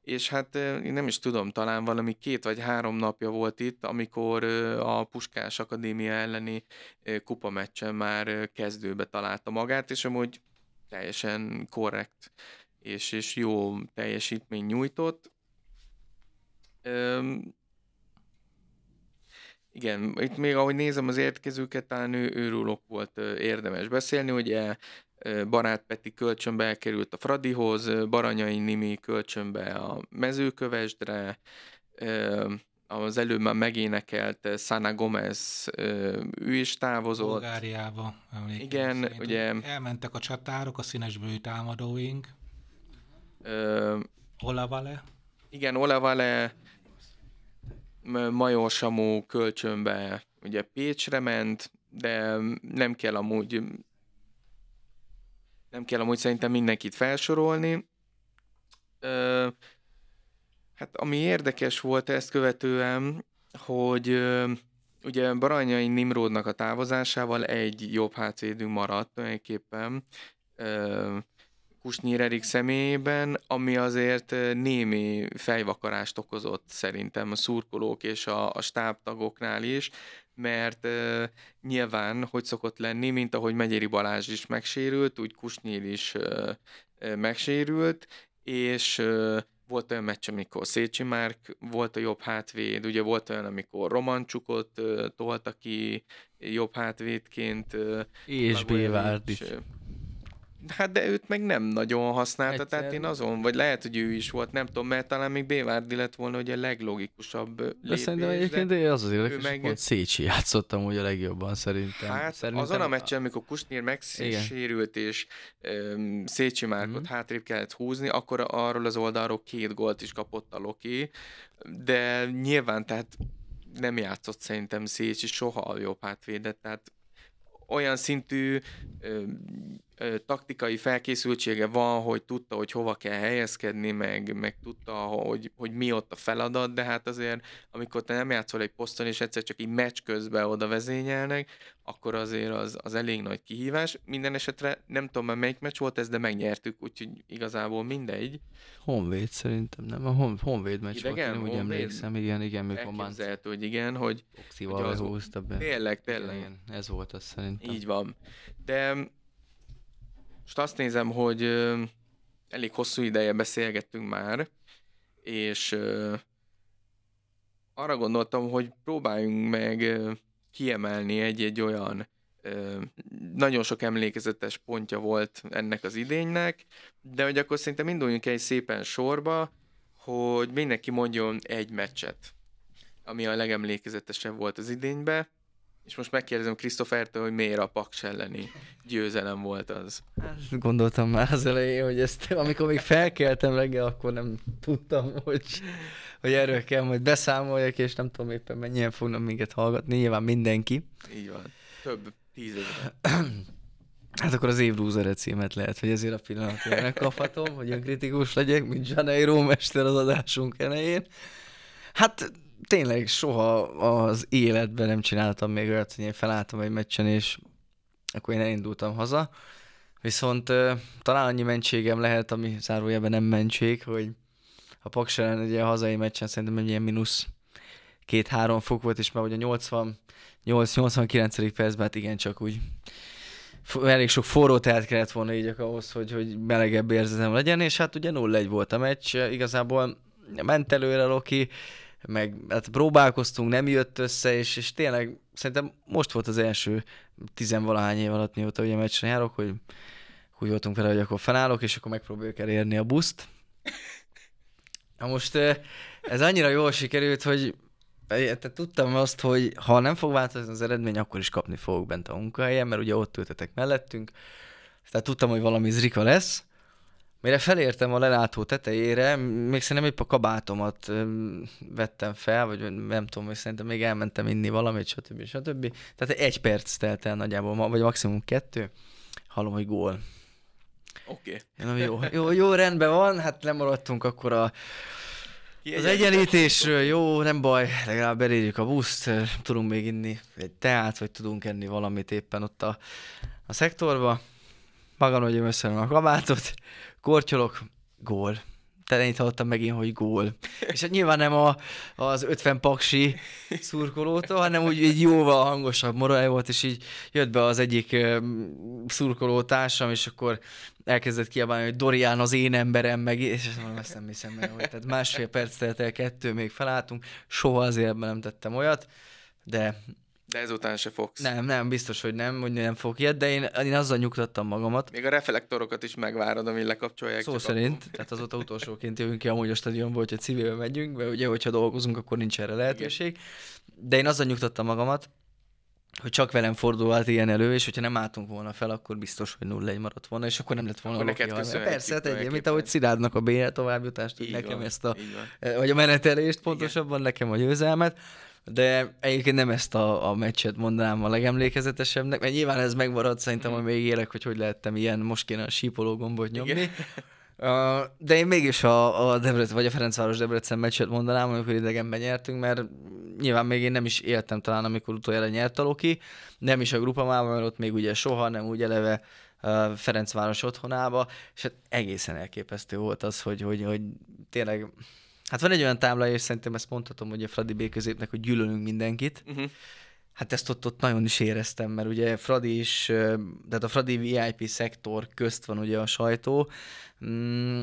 és hát én nem is tudom, talán valami két vagy három napja volt itt, amikor a Puskás Akadémia elleni kupameccsen már kezdőbe találta magát, és amúgy teljesen korrekt és, és jó teljesítmény nyújtott. Öm, igen, itt még ahogy nézem az érkezőket, talán ő, őróluk volt érdemes beszélni, ugye Barát Peti kölcsönbe elkerült a Fradihoz, Baranyai Nimi kölcsönbe a mezőkövesdre, az előbb már megénekelt Sana Gomez, ő is távozott. Bulgáriába. emlékeim Igen, ugye- Elmentek a csatárok, a színesbőjű támadóink. Olavale. Igen, Olevale, M- Major Samu kölcsönbe ugye Pécsre ment, de nem kell amúgy nem kell amúgy szerintem mindenkit felsorolni. Ö, hát ami érdekes volt ezt követően, hogy ö, ugye Baranyai Nimrodnak a távozásával egy jobb hátvédünk maradt tulajdonképpen. Ö, Kusnyír Erik személyében, ami azért némi fejvakarást okozott szerintem a szurkolók és a, a stábtagoknál is, mert uh, nyilván, hogy szokott lenni, mint ahogy Megyeri Balázs is megsérült, úgy Kusnyír is uh, megsérült, és uh, volt olyan meccs, amikor Szécsi Márk volt a jobb hátvéd, ugye volt olyan, amikor Romancsukot uh, tolta ki jobb hátvédként. Uh, És Bévárdit. Hát de őt meg nem nagyon használta, Egyszer. tehát én azon, vagy lehet, hogy ő is volt, nem tudom, mert talán még Bévárdi lett volna ugye a leglogikusabb ö, De szerintem lépés, egyébként de az az érdekes, meg- hogy pont Szécsi játszottam úgy a legjobban szerintem. Hát szerintem azon a meccsen, amikor Igen. megsérült, és um, Szécsi Márkot Mhm. hátrébb kellett húzni, akkor arról az oldalról két gólt is kapott a Loki, de nyilván tehát nem játszott szerintem Szécsi soha a jobb hátvédet, tehát olyan szintű taktikai felkészültsége van, hogy tudta, hogy hova kell helyezkedni, meg, meg tudta, hogy, hogy mi ott a feladat, de hát azért, amikor te nem játszol egy poszton, és egyszer csak így meccs közben oda vezényelnek, akkor azért az, az elég nagy kihívás. Minden esetre nem tudom már melyik meccs volt ez, de megnyertük, úgyhogy igazából mindegy. Honvéd szerintem, nem? A Hon, Honvéd meccs Idegen? volt, én úgy Honvéd? emlékszem, igen, igen, mikor Elképzelhető, hogy igen, hogy Oxival Ugye az- behúzta be. tényleg, tényleg. igen, ez volt az szerintem. Így van. De most azt nézem, hogy elég hosszú ideje beszélgettünk már, és arra gondoltam, hogy próbáljunk meg kiemelni egy-egy olyan nagyon sok emlékezetes pontja volt ennek az idénynek, de hogy akkor szerintem induljunk egy szépen sorba, hogy mindenki mondjon egy meccset, ami a legemlékezetesebb volt az idénybe, és most megkérdezem Krisztofertől, hogy miért a Paks elleni győzelem volt az. Hát, Gondoltam már az elején, hogy ezt, amikor még felkeltem reggel, akkor nem tudtam, hogy, hogy erről kell majd beszámoljak, és nem tudom éppen mennyien fognak minket hallgatni, nyilván mindenki. Így van. Több tízezer. Hát akkor az év lúzere címet lehet, hogy ezért a pillanatban megkaphatom, hogy önkritikus legyek, mint Janeiro mester az adásunk elején. Hát tényleg soha az életben nem csináltam még olyat, hogy én felálltam egy meccsen, és akkor én elindultam haza. Viszont talán annyi mentségem lehet, ami zárójelben nem mentség, hogy a Paks ellen ugye a hazai meccsen szerintem egy ilyen mínusz két-három fok volt, és már ugye a 88-89. percben hát igen, csak úgy elég sok forró tehet kellett volna így ahhoz, hogy, hogy melegebb érzetem legyen, és hát ugye 0-1 volt a meccs, igazából ment előre Loki, meg hát próbálkoztunk, nem jött össze, és, és tényleg szerintem most volt az első tizenvalahány év alatt, mióta ugye meccsre járok, hogy úgy voltunk vele, hogy akkor felállok, és akkor megpróbáljuk elérni a buszt. Na most ez annyira jól sikerült, hogy te tudtam azt, hogy ha nem fog változni az eredmény, akkor is kapni fogok bent a munkahelyen, mert ugye ott ültetek mellettünk. Tehát tudtam, hogy valami zrika lesz. Mire felértem a lelátó tetejére, még szerintem épp a kabátomat vettem fel, vagy nem tudom, hogy szerintem még elmentem inni valamit, stb. stb. Tehát egy perc telt el nagyjából, vagy maximum kettő. Hallom, hogy gól. Oké. Okay. Jó, jó, jó, rendben van, hát lemaradtunk akkor a, az egyenlítésről, jó, nem baj, legalább elérjük a buszt, tudunk még inni egy teát, vagy tudunk enni valamit éppen ott a, a szektorba. Magam, hogy összenem a kabátot, kortyolok, gól te ennyit hallottam megint, hogy gól. És hát nyilván nem a, az 50 paksi szurkolótól, hanem úgy egy jóval hangosabb morály volt, és így jött be az egyik szurkoló társam, és akkor elkezdett kiabálni, hogy Dorian az én emberem, meg, és mondom, ezt nem hiszem meg, hogy tehát másfél perc telt el, kettő, még felálltunk, soha azért nem tettem olyat, de de ezután se fogsz. Nem, nem, biztos, hogy nem, hogy nem fog ilyet, de én, én azzal nyugtattam magamat. Még a reflektorokat is megvárod, ami lekapcsolják. Szó szerint, akkor. tehát azóta utolsóként jövünk ki amúgy a stadionból, hogyha civilbe megyünk, mert ugye, hogyha dolgozunk, akkor nincs erre lehetőség. Igen. De én azzal nyugtattam magamat, hogy csak velem fordulhat ilyen elő, és hogyha nem álltunk volna fel, akkor biztos, hogy 0 1 maradt volna, és akkor nem lett volna akkor neked Persze, hát egy, mint ahogy Sziládnak a B továbbjutást, hogy nekem van, ezt a, vagy a menetelést pontosabban, Igen. nekem a győzelmet de egyébként nem ezt a, a meccset mondanám a legemlékezetesebbnek, mert nyilván ez megmaradt szerintem, mm. hogy még élek, hogy hogy lehettem ilyen, most kéne a sípoló gombot nyomni. Uh, de én mégis a, a Debrecen, vagy a Ferencváros Debrecen meccset mondanám, amikor idegenben nyertünk, mert nyilván még én nem is éltem talán, amikor utoljára nyert a Loki, nem is a grupamában, mert ott még ugye soha, nem úgy eleve uh, Ferencváros otthonába, és hát egészen elképesztő volt az, hogy, hogy, hogy tényleg Hát van egy olyan tábla, és szerintem ezt mondhatom, hogy a Fradi B középnek, hogy gyűlölünk mindenkit. Uh-huh. Hát ezt ott, ott nagyon is éreztem, mert ugye Fradi is, tehát a Fradi VIP szektor közt van ugye a sajtó, mm,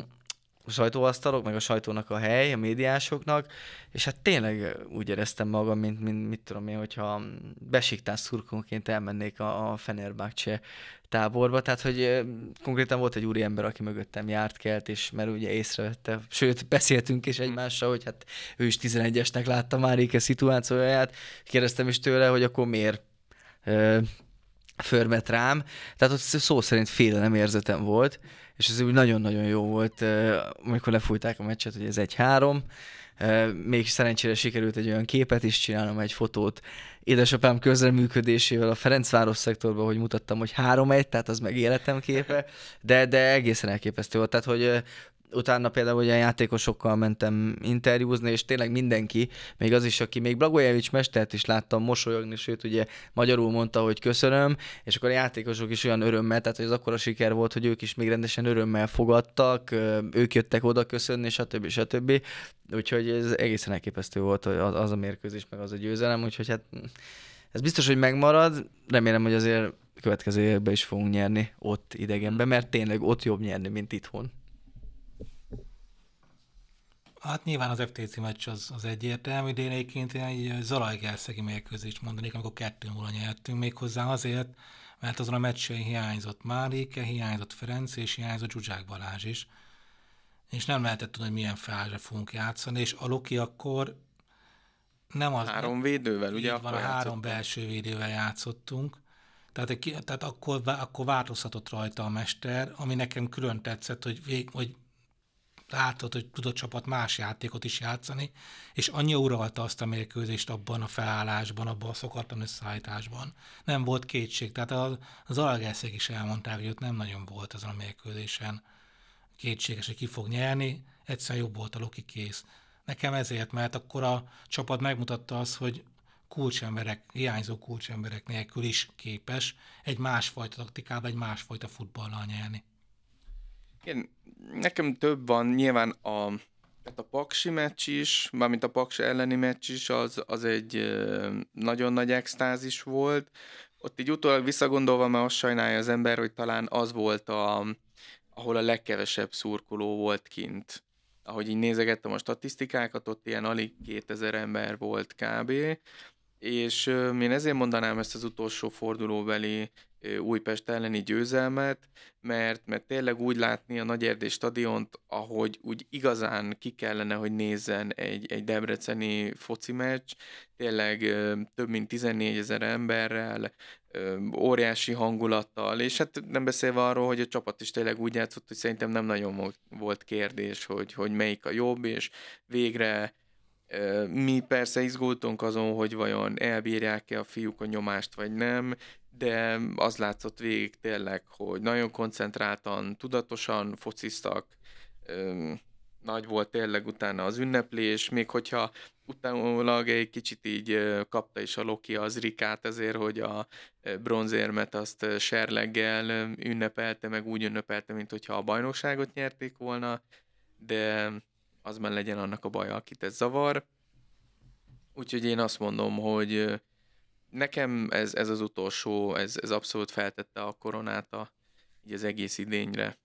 a sajtóasztalok, meg a sajtónak a hely, a médiásoknak, és hát tényleg úgy éreztem magam, mint, mint mit tudom én, hogyha besiktás szurkonként elmennék a, a Fenerbahce táborba, tehát hogy konkrétan volt egy úriember, aki mögöttem járt kelt, és mert ugye észrevette, sőt, beszéltünk is egymással, hogy hát ő is 11-esnek látta már a szituációját, kérdeztem is tőle, hogy akkor miért förmet rám, tehát ott szó szerint félelem érzetem volt, és ez úgy nagyon-nagyon jó volt, amikor lefújták a meccset, hogy ez egy három, még szerencsére sikerült egy olyan képet is csinálnom, egy fotót édesapám közreműködésével a Ferencváros szektorban, hogy mutattam, hogy három egy, tehát az meg életem képe, de, de egészen elképesztő volt. Tehát, hogy utána például ugye játékosokkal mentem interjúzni, és tényleg mindenki, még az is, aki még Blagojevics mestert is láttam mosolyogni, sőt ugye magyarul mondta, hogy köszönöm, és akkor a játékosok is olyan örömmel, tehát hogy az akkora siker volt, hogy ők is még rendesen örömmel fogadtak, ők jöttek oda köszönni, stb. stb. Úgyhogy ez egészen elképesztő volt az, az a mérkőzés, meg az a győzelem, úgyhogy hát ez biztos, hogy megmarad, remélem, hogy azért következő évben is fogunk nyerni ott idegenben, mert tényleg ott jobb nyerni, mint itthon. Hát nyilván az FTC meccs az, az egyértelmű, de én egyébként egy Zalajgerszegi mérkőzést mondanék, amikor 2 0 nyertünk még hozzá azért, mert azon a meccsen hiányzott Márike, hiányzott Ferenc és hiányzott Zsuzsák Balázs is. És nem lehetett tudni, hogy milyen felállásra fogunk játszani, és a Loki akkor nem az... Három védővel, ugye? Van, a három belső védővel játszottunk. Tehát, tehát akkor, akkor változhatott rajta a mester, ami nekem külön tetszett, hogy, vég, hogy látod, hogy tudott csapat más játékot is játszani, és annyi uralta azt a mérkőzést abban a felállásban, abban a szokatlan összeállításban. Nem volt kétség, tehát az, az algászek is elmondták, hogy ott nem nagyon volt azon a mérkőzésen kétséges, hogy ki fog nyerni, egyszerűen jobb volt a Loki kész. nekem ezért, mert akkor a csapat megmutatta azt, hogy kulcsemberek, hiányzó kulcsemberek nélkül is képes egy másfajta taktikába, egy másfajta futballal nyerni. Igen, nekem több van, nyilván a, tehát a Paksi meccs is, mármint a Paks elleni meccs is, az, az egy nagyon nagy extázis volt. Ott így utólag visszagondolva, mert azt sajnálja az ember, hogy talán az volt, a, ahol a legkevesebb szurkoló volt kint. Ahogy így nézegettem a statisztikákat, ott ilyen alig 2000 ember volt kb. És én ezért mondanám ezt az utolsó fordulóbeli Újpest elleni győzelmet, mert, mert tényleg úgy látni a Nagy stadiont, ahogy úgy igazán ki kellene, hogy nézzen egy, egy debreceni foci meccs, tényleg több mint 14 ezer emberrel, óriási hangulattal, és hát nem beszélve arról, hogy a csapat is tényleg úgy játszott, hogy szerintem nem nagyon volt kérdés, hogy, hogy melyik a jobb, és végre mi persze izgultunk azon, hogy vajon elbírják-e a fiúk a nyomást, vagy nem, de az látszott végig tényleg, hogy nagyon koncentráltan, tudatosan fociztak, nagy volt tényleg utána az ünneplés, még hogyha utána egy kicsit így kapta is a Loki az Rikát azért, hogy a bronzérmet azt serleggel ünnepelte, meg úgy ünnepelte, mint hogyha a bajnokságot nyerték volna, de az már legyen annak a baja, akit ez zavar. Úgyhogy én azt mondom, hogy nekem ez, ez az utolsó, ez, ez abszolút feltette a koronát a, így az egész idényre.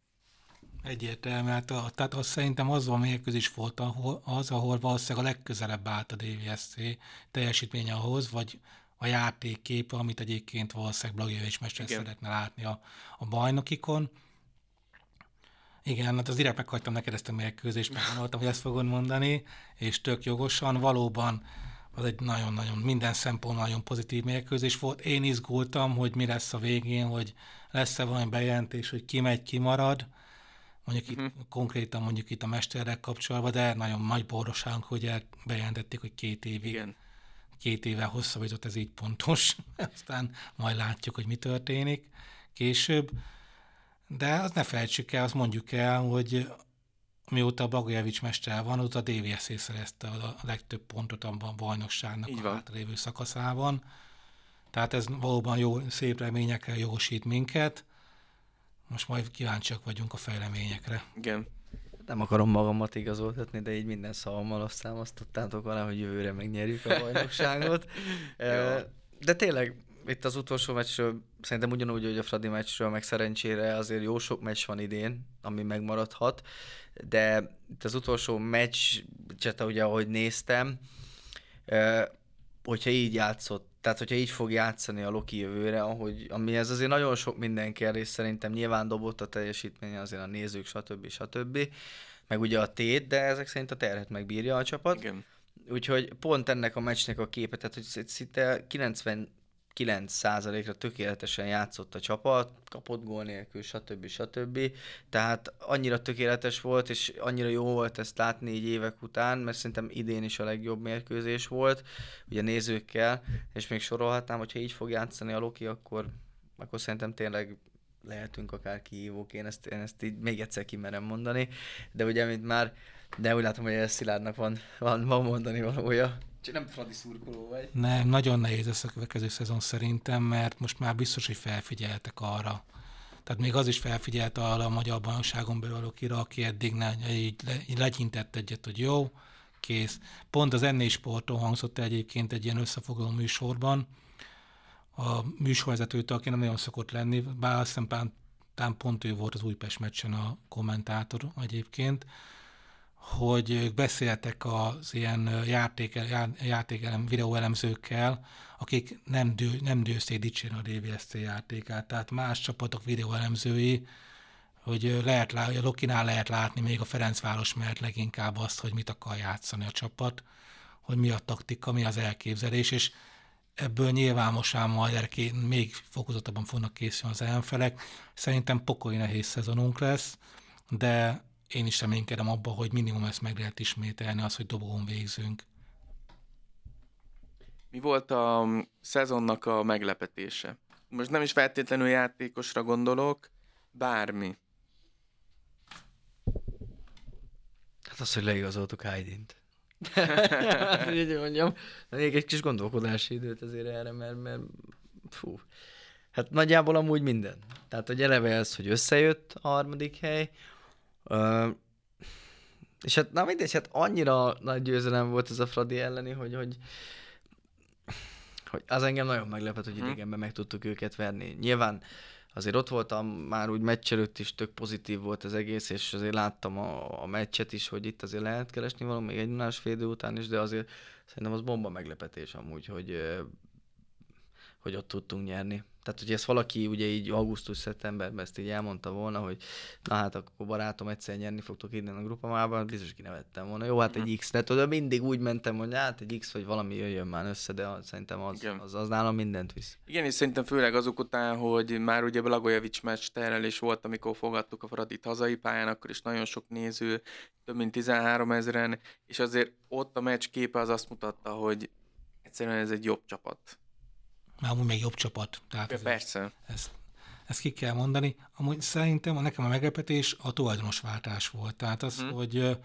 Egyértelmű, hát a, tehát az szerintem az van mérkőzés volt ahol, az, ahol valószínűleg a legközelebb állt a DVSC teljesítménye ahhoz, vagy a játékkép, amit egyébként valószínűleg Blagjevics Mester szeretne látni a, a bajnokikon. Igen, hát az direkt meghagytam neked ezt a mérkőzést, mert gondoltam, hogy ezt fogod mondani, és tök jogosan, valóban az egy nagyon-nagyon minden szempont nagyon pozitív mérkőzés volt. Én izgultam, hogy mi lesz a végén, hogy lesz-e valami bejelentés, hogy ki megy, ki marad, mondjuk uh-huh. itt, mhm. konkrétan mondjuk itt a mesterrel kapcsolatban, de nagyon nagy borosánk, hogy bejelentették, hogy két évig, Igen. két éve hosszabbított, ez így pontos. Aztán majd látjuk, hogy mi történik később. De azt ne felejtsük el, azt mondjuk el, hogy mióta a Blagojevics mester van, ott a DVSZ szerezte a legtöbb pontot abban a bajnokságnak Így a hátralévő szakaszában. Tehát ez valóban jó, szép reményekkel jogosít minket. Most majd kíváncsiak vagyunk a fejleményekre. Igen. Nem akarom magamat igazoltatni, de így minden szavammal azt számasztottátok alá, hogy jövőre megnyerjük a bajnokságot. de tényleg itt az utolsó meccsről, szerintem ugyanúgy, hogy a Fradi meccsről, meg szerencsére azért jó sok meccs van idén, ami megmaradhat, de itt az utolsó meccs, csata ugye ahogy néztem, hogyha így játszott, tehát hogyha így fog játszani a Loki jövőre, ahogy, amihez azért nagyon sok minden kell, és szerintem nyilván dobott a teljesítménye azért a nézők, stb. stb. Meg ugye a tét, de ezek szerint a terhet megbírja a csapat. Igen. Úgyhogy pont ennek a meccsnek a képet, tehát hogy szinte 90 9%-ra tökéletesen játszott a csapat, kapott gól nélkül, stb. stb. Tehát annyira tökéletes volt, és annyira jó volt ezt látni így évek után, mert szerintem idén is a legjobb mérkőzés volt, ugye nézőkkel, és még sorolhatnám, hogyha így fog játszani a Loki, akkor, akkor szerintem tényleg lehetünk akár kihívók, én ezt, én ezt így még egyszer kimerem mondani, de ugye, mint már, de úgy látom, hogy ez Szilárdnak van, van, van mondani valója. Csak nem Fradi szurkoló vagy. Nem, nagyon nehéz ez a következő szezon szerintem, mert most már biztos, hogy felfigyeltek arra. Tehát még az is felfigyelt arra a magyar bajnokságon belül valakire, aki eddig ne, így, le, így legyintett egyet, hogy jó, kész. Pont az ennél sporton hangzott egyébként egy ilyen összefoglaló műsorban, a műsorvezetőtől, aki nem nagyon szokott lenni, bár azt hiszem pont ő volt az Újpest meccsen a kommentátor egyébként, hogy ők beszéltek az ilyen játék, játékelem, videóelemzőkkel, akik nem, dő, nem dőzték dicsérni a DVSC játékát, tehát más csapatok videóelemzői, hogy lehet, hogy a Lokinál lehet látni még a Ferencváros mert leginkább azt, hogy mit akar játszani a csapat, hogy mi a taktika, mi az elképzelés, és ebből nyilván most már majd még fokozottabban fognak készülni az ellenfelek. Szerintem pokoli nehéz szezonunk lesz, de én is reménykedem abba, hogy minimum ezt meg lehet ismételni, az, hogy dobogón végzünk. Mi volt a szezonnak a meglepetése? Most nem is feltétlenül játékosra gondolok, bármi. Hát az, hogy leigazoltuk Haydint. hát, így mondjam, még egy kis gondolkodási időt azért erre, mert, mert fú, hát nagyjából amúgy minden. Tehát, hogy eleve ez, hogy összejött a harmadik hely, ö, és hát, na mindegy, hát annyira nagy győzelem volt ez a Fradi elleni, hogy, hogy, hogy az engem nagyon meglepett, hogy idegenben meg tudtuk őket verni. Nyilván azért ott voltam már úgy meccs előtt is, tök pozitív volt az egész, és azért láttam a, a meccset is, hogy itt azért lehet keresni valami még egy másfél idő után is, de azért szerintem az bomba meglepetés amúgy, hogy, hogy ott tudtunk nyerni. Tehát, hogy ezt valaki ugye így augusztus-szeptemberben ezt így elmondta volna, hogy na hát akkor barátom egyszer nyerni fogtok innen a grupamában, biztos kinevettem volna. Jó, hát egy mhm. X, de tudod, mindig úgy mentem, hogy hát egy X, vagy valami jöjjön már össze, de szerintem az, az, az nálam mindent visz. Igen, és szerintem főleg azok után, hogy már ugye Blagojevic meccs terelés volt, amikor fogadtuk a Fradit hazai pályán, akkor is nagyon sok néző, több mint 13 ezeren, és azért ott a meccs képe az azt mutatta, hogy egyszerűen ez egy jobb csapat már amúgy még jobb csapat. Tehát ja, ez, persze. Ezt, ezt ki kell mondani. Amúgy szerintem nekem a meglepetés a tulajdonosváltás volt. Tehát az, hmm. hogy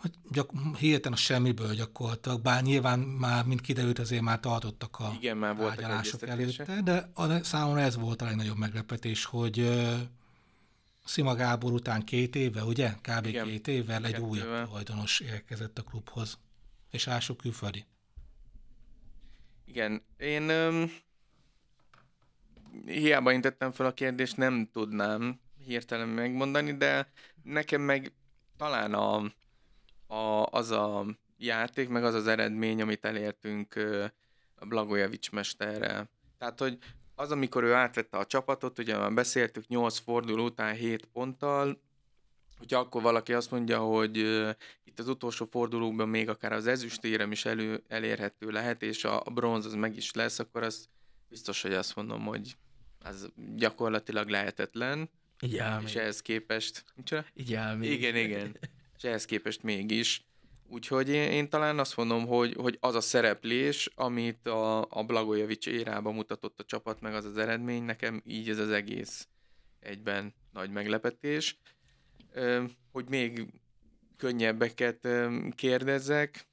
hogy gyak, hirtelen a semmiből gyakorlatilag, bár nyilván már, mint kiderült, azért már tartottak a Igen, már voltak előtte, de a, számomra ez volt a legnagyobb meglepetés, hogy uh, Szima Gábor után két éve, ugye? Kb. Igen. két évvel egy újabb tulajdonos érkezett a klubhoz. És ások külföldi. Igen, én öm, hiába intettem fel a kérdést, nem tudnám hirtelen megmondani, de nekem meg talán a, a, az a játék, meg az az eredmény, amit elértünk a Blagojevics mesterrel. Tehát, hogy az, amikor ő átvette a csapatot, ugye már beszéltük 8 forduló után 7 ponttal, hogyha akkor valaki azt mondja, hogy itt az utolsó fordulókban még akár az ezüstérem is elő, elérhető lehet, és a, bronz az meg is lesz, akkor az biztos, hogy azt mondom, hogy az gyakorlatilag lehetetlen. Így És ehhez képest... Micsoda? Így. Igen, igen. és ehhez képest mégis. Úgyhogy én, én talán azt mondom, hogy, hogy az a szereplés, amit a, a Blagojevic érában mutatott a csapat, meg az az eredmény, nekem így ez az egész egyben nagy meglepetés hogy még könnyebbeket kérdezzek.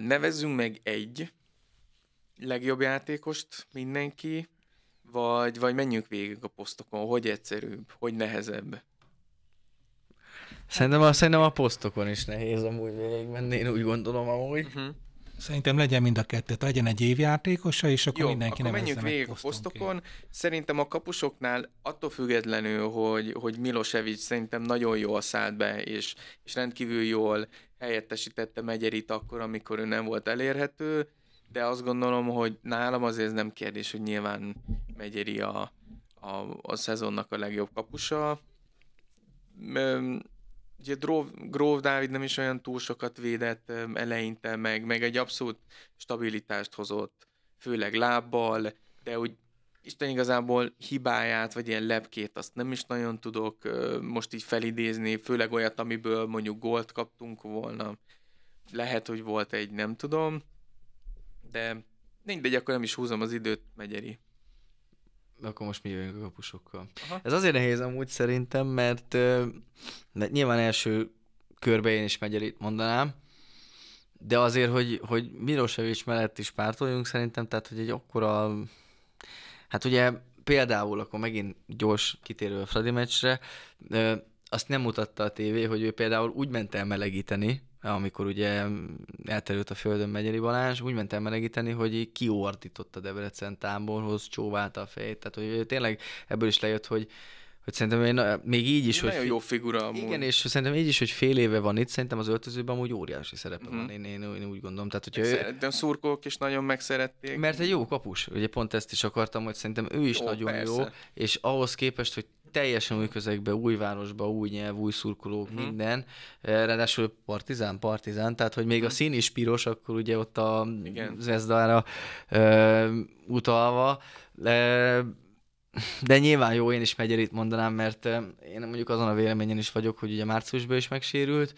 Nevezzünk meg egy legjobb játékost mindenki, vagy, vagy menjünk végig a posztokon, hogy egyszerűbb, hogy nehezebb. Szerintem a, szerintem a posztokon is nehéz amúgy menni, én úgy gondolom amúgy. Uh-huh. Szerintem legyen mind a kettőt, legyen egy évjátékosa, és akkor Jó, mindenki akkor menjünk végig a posztokon. Szerintem a kapusoknál attól függetlenül, hogy, hogy Milosevic szerintem nagyon jól szállt be, és, és rendkívül jól helyettesítette Megyerit akkor, amikor ő nem volt elérhető, de azt gondolom, hogy nálam azért ez nem kérdés, hogy nyilván Megyeri a, a, a szezonnak a legjobb kapusa ugye Grove Dávid nem is olyan túl sokat védett eleinte, meg, meg egy abszolút stabilitást hozott, főleg lábbal, de úgy Isten igazából hibáját, vagy ilyen lepkét, azt nem is nagyon tudok most így felidézni, főleg olyat, amiből mondjuk gólt kaptunk volna. Lehet, hogy volt egy, nem tudom, de mindegy, akkor nem is húzom az időt, Megyeri akkor most mi jövünk a kapusokkal. Aha. Ez azért nehéz amúgy szerintem, mert, mert nyilván első körbe én is Megyerit mondanám, de azért, hogy, hogy Milosevic mellett is pártoljunk szerintem, tehát hogy egy akkora, hát ugye például akkor megint gyors kitérő a Fradi meccsre, azt nem mutatta a tévé, hogy ő például úgy ment el melegíteni, amikor ugye elterült a földön Megyeri Balázs, úgy ment el melegíteni, hogy kiordított a Debrecen táborhoz, csóválta a fejét, tehát hogy tényleg ebből is lejött, hogy hogy szerintem én, még így is, Nagyon hogy... jó figura amúgy. Igen, és szerintem így is, hogy fél éve van itt, szerintem az öltözőben amúgy óriási szerepe mm. van, én, én, én, úgy gondolom. Tehát, hogyha ő... Szerintem szurkolók is nagyon megszerették. Mert egy jó kapus, ugye pont ezt is akartam, hogy szerintem ő is jó, nagyon persze. jó, és ahhoz képest, hogy teljesen új közegbe, új városba, új nyelv, új szurkolók, uh-huh. minden. Ráadásul partizán, partizán, tehát hogy még uh-huh. a szín is piros, akkor ugye ott a. Zvezdára uh, utalva. De, de nyilván jó, én is Megyerit mondanám, mert én mondjuk azon a véleményen is vagyok, hogy ugye márciusban is megsérült,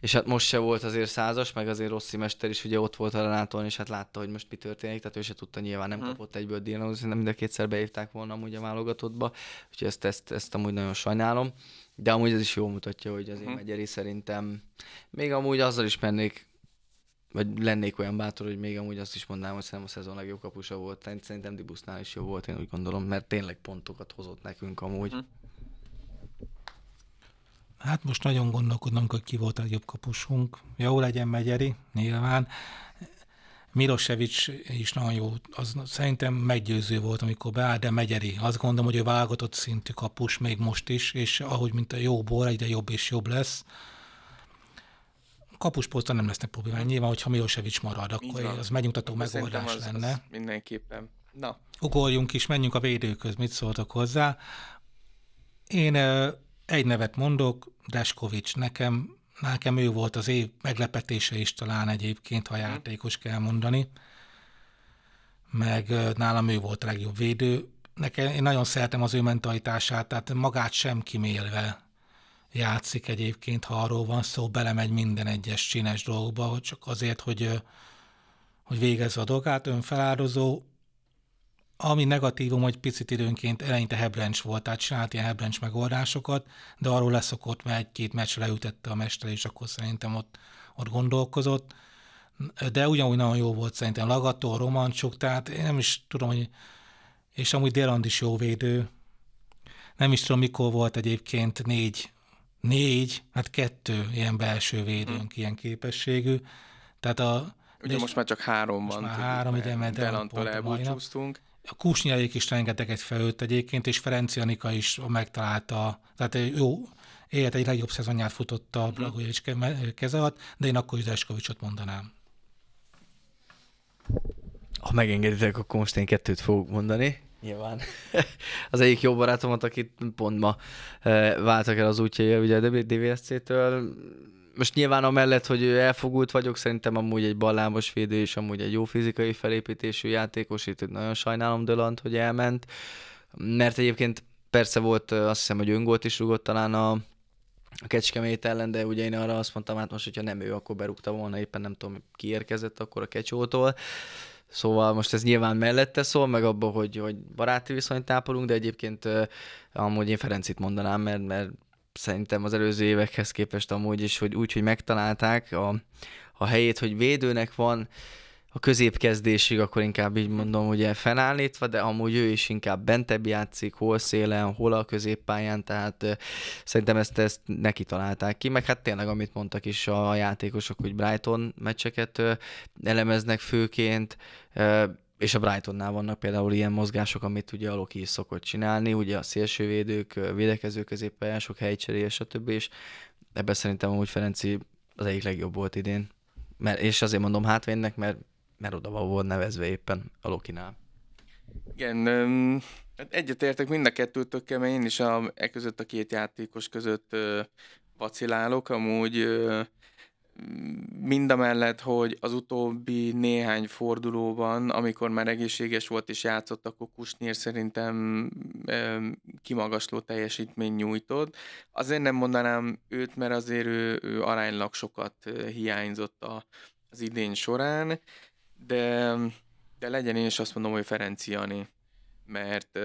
és hát most se volt azért százas, meg azért Rossi mester is ugye ott volt a Renáton, és hát látta, hogy most mi történik, tehát ő se tudta, nyilván nem hmm. kapott egyből díjat, nem mind a kétszer beírták volna amúgy a válogatottba, úgyhogy ezt, ezt, ezt amúgy nagyon sajnálom, de amúgy ez is jól mutatja, hogy azért hmm. Megyeri szerintem még amúgy azzal is mennék, vagy lennék olyan bátor, hogy még amúgy azt is mondanám, hogy szerintem a szezon legjobb kapusa volt. Szerintem Dibusznál is jó volt, én úgy gondolom, mert tényleg pontokat hozott nekünk amúgy. Hmm. Hát most nagyon gondolkodnom, hogy ki volt a jobb kapusunk. Jó legyen Megyeri, nyilván. Milosevic is nagyon jó, az szerintem meggyőző volt, amikor beáll, de Megyeri. Azt gondolom, hogy ő válogatott szintű kapus még most is, és ahogy mint a jó bor, egyre jobb és jobb lesz. Kapusposzton nem lesznek problémák. Nyilván, hogyha Milosevic marad, akkor az megnyugtató megoldás az, lenne. Az mindenképpen. Na. Ugorjunk is, menjünk a védőköz, mit szóltak hozzá. Én egy nevet mondok, Deskovics. Nekem, nekem ő volt az év meglepetése is talán egyébként, ha mhm. játékos kell mondani. Meg nálam ő volt a legjobb védő. Nekem, én nagyon szeretem az ő mentalitását, tehát magát sem kimélve játszik egyébként, ha arról van szó, belemegy minden egyes csines dolgba, csak azért, hogy, hogy végezze a dolgát, önfeláldozó, ami negatívum, hogy picit időnként eleinte hebrencs volt, tehát csinált ilyen hebrencs megoldásokat, de arról leszokott, mert egy-két meccsre leütette a mester, és akkor szerintem ott, ott gondolkozott. De ugyanúgy nagyon jó volt szerintem Lagató, Romancsuk, tehát én nem is tudom, hogy és amúgy Déland is jó védő. Nem is tudom, mikor volt egyébként négy, négy, hát kettő ilyen belső védőnk, hmm. ilyen képességű. Tehát a, Ugye most már csak három most van. Már három ide, mert Delantól elbúcsúztunk a Kusnyáék is rengeteget felőtt egyébként, és Ferenc Janika is megtalálta, tehát jó, élet egy legjobb szezonját futotta a Blagojevics keze alatt, de én akkor Zdeskovicsot mondanám. Ha megengeditek, akkor most én kettőt fogok mondani. Nyilván. az egyik jó barátomat, akit pont ma eh, váltak el az útjai ugye a DVSC-től, most nyilván amellett, hogy elfogult vagyok, szerintem amúgy egy ballámos védő és amúgy egy jó fizikai felépítésű játékos, itt nagyon sajnálom Dölant, hogy elment, mert egyébként persze volt, azt hiszem, hogy öngolt is rugott talán a, a Kecskemét ellen, de ugye én arra azt mondtam, hát most, hogyha nem ő, akkor berúgta volna, éppen nem tudom, ki érkezett akkor a Kecsótól. Szóval most ez nyilván mellette szól, meg abban, hogy, hogy baráti viszonyt tápolunk, de egyébként amúgy én Ferencit mondanám, mert, mert szerintem az előző évekhez képest amúgy is, hogy úgy, hogy megtalálták a, a helyét, hogy védőnek van a középkezdésig, akkor inkább így mondom, hogy felállítva, de amúgy ő is inkább bentebb játszik, hol szélen, hol a középpályán, tehát szerintem ezt, ezt neki találták ki, meg hát tényleg, amit mondtak is a játékosok, hogy Brighton meccseket elemeznek főként, és a Brightonnál vannak például ilyen mozgások, amit ugye a Loki is szokott csinálni, ugye a szélsővédők, védekező középpályások, helycserél, stb. És ebben szerintem amúgy Ferenci az egyik legjobb volt idén. Mert, és azért mondom hátvénnek, mert, mert oda volt nevezve éppen a Lokinál. Igen, um, egyetértek mind a kettőtökkel, mert én is a, e között a két játékos között uh, vacilálok. Amúgy uh, mind a mellett, hogy az utóbbi néhány fordulóban, amikor már egészséges volt és játszott, akkor Kusnyér szerintem kimagasló teljesítmény nyújtott. Azért nem mondanám őt, mert azért ő, ő aránylag sokat hiányzott a, az idén során, de, de legyen én is azt mondom, hogy Ferenci Jani, mert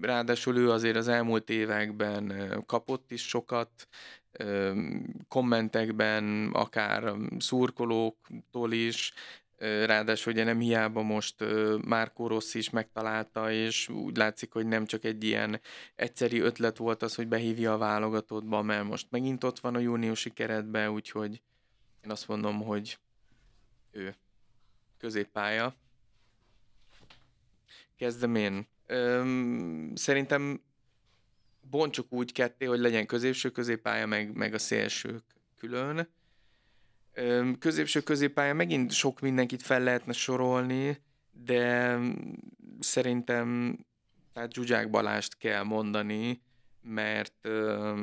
ráadásul ő azért az elmúlt években kapott is sokat, kommentekben, akár szurkolóktól is, ráadásul ugye nem hiába most Márkó Rossz is megtalálta, és úgy látszik, hogy nem csak egy ilyen egyszeri ötlet volt az, hogy behívja a válogatottba, mert most megint ott van a júniusi keretben, úgyhogy én azt mondom, hogy ő középpálya. Kezdem én. Szerintem bontsuk úgy ketté, hogy legyen középső középpálya, meg, meg a szélsők külön. Középső középpálya megint sok mindenkit fel lehetne sorolni, de szerintem tehát Zsuzsák Balást kell mondani, mert ö,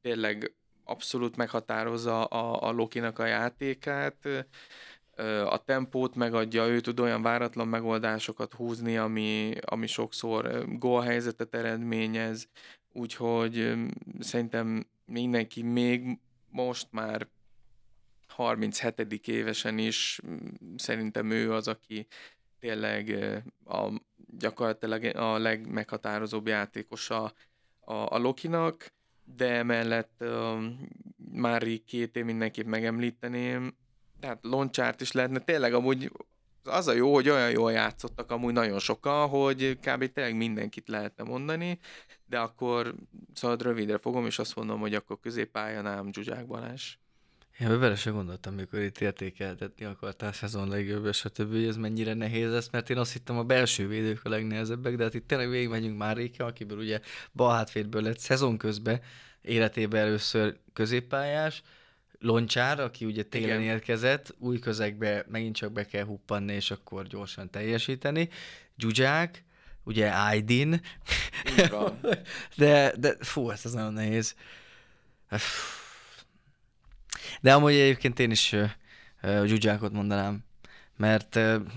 tényleg abszolút meghatározza a, a Lokinak a játékát, a tempót megadja, ő tud olyan váratlan megoldásokat húzni, ami, ami sokszor gólhelyzetet eredményez, úgyhogy szerintem mindenki még most már 37. évesen is szerintem ő az, aki tényleg a, gyakorlatilag a legmeghatározóbb játékosa a, a Lokinak, de emellett Mári két év mindenképp megemlíteném, tehát Loncsárt is lehetne, tényleg amúgy az a jó, hogy olyan jól játszottak amúgy nagyon sokan, hogy kb. tényleg mindenkit lehetne mondani, de akkor szóval rövidre fogom, és azt mondom, hogy akkor középpályánám Zsuzsák Balázs. Én vele se gondoltam, mikor itt értékeltetni akartál szezon legjobb, stb., hogy ez mennyire nehéz lesz, mert én azt hittem a belső védők a legnehezebbek, de hát itt tényleg végigmegyünk már Réke, akiből ugye bal hátvédből lett szezon közben életében először középpályás, Loncsár, aki ugye télen Igen. érkezett, új közegbe megint csak be kell huppanni, és akkor gyorsan teljesíteni. Gyugyák, ugye Aydin. de, de fú, ez az nagyon nehéz. De amúgy egyébként én is uh, Zsuzsákot mondanám. Mert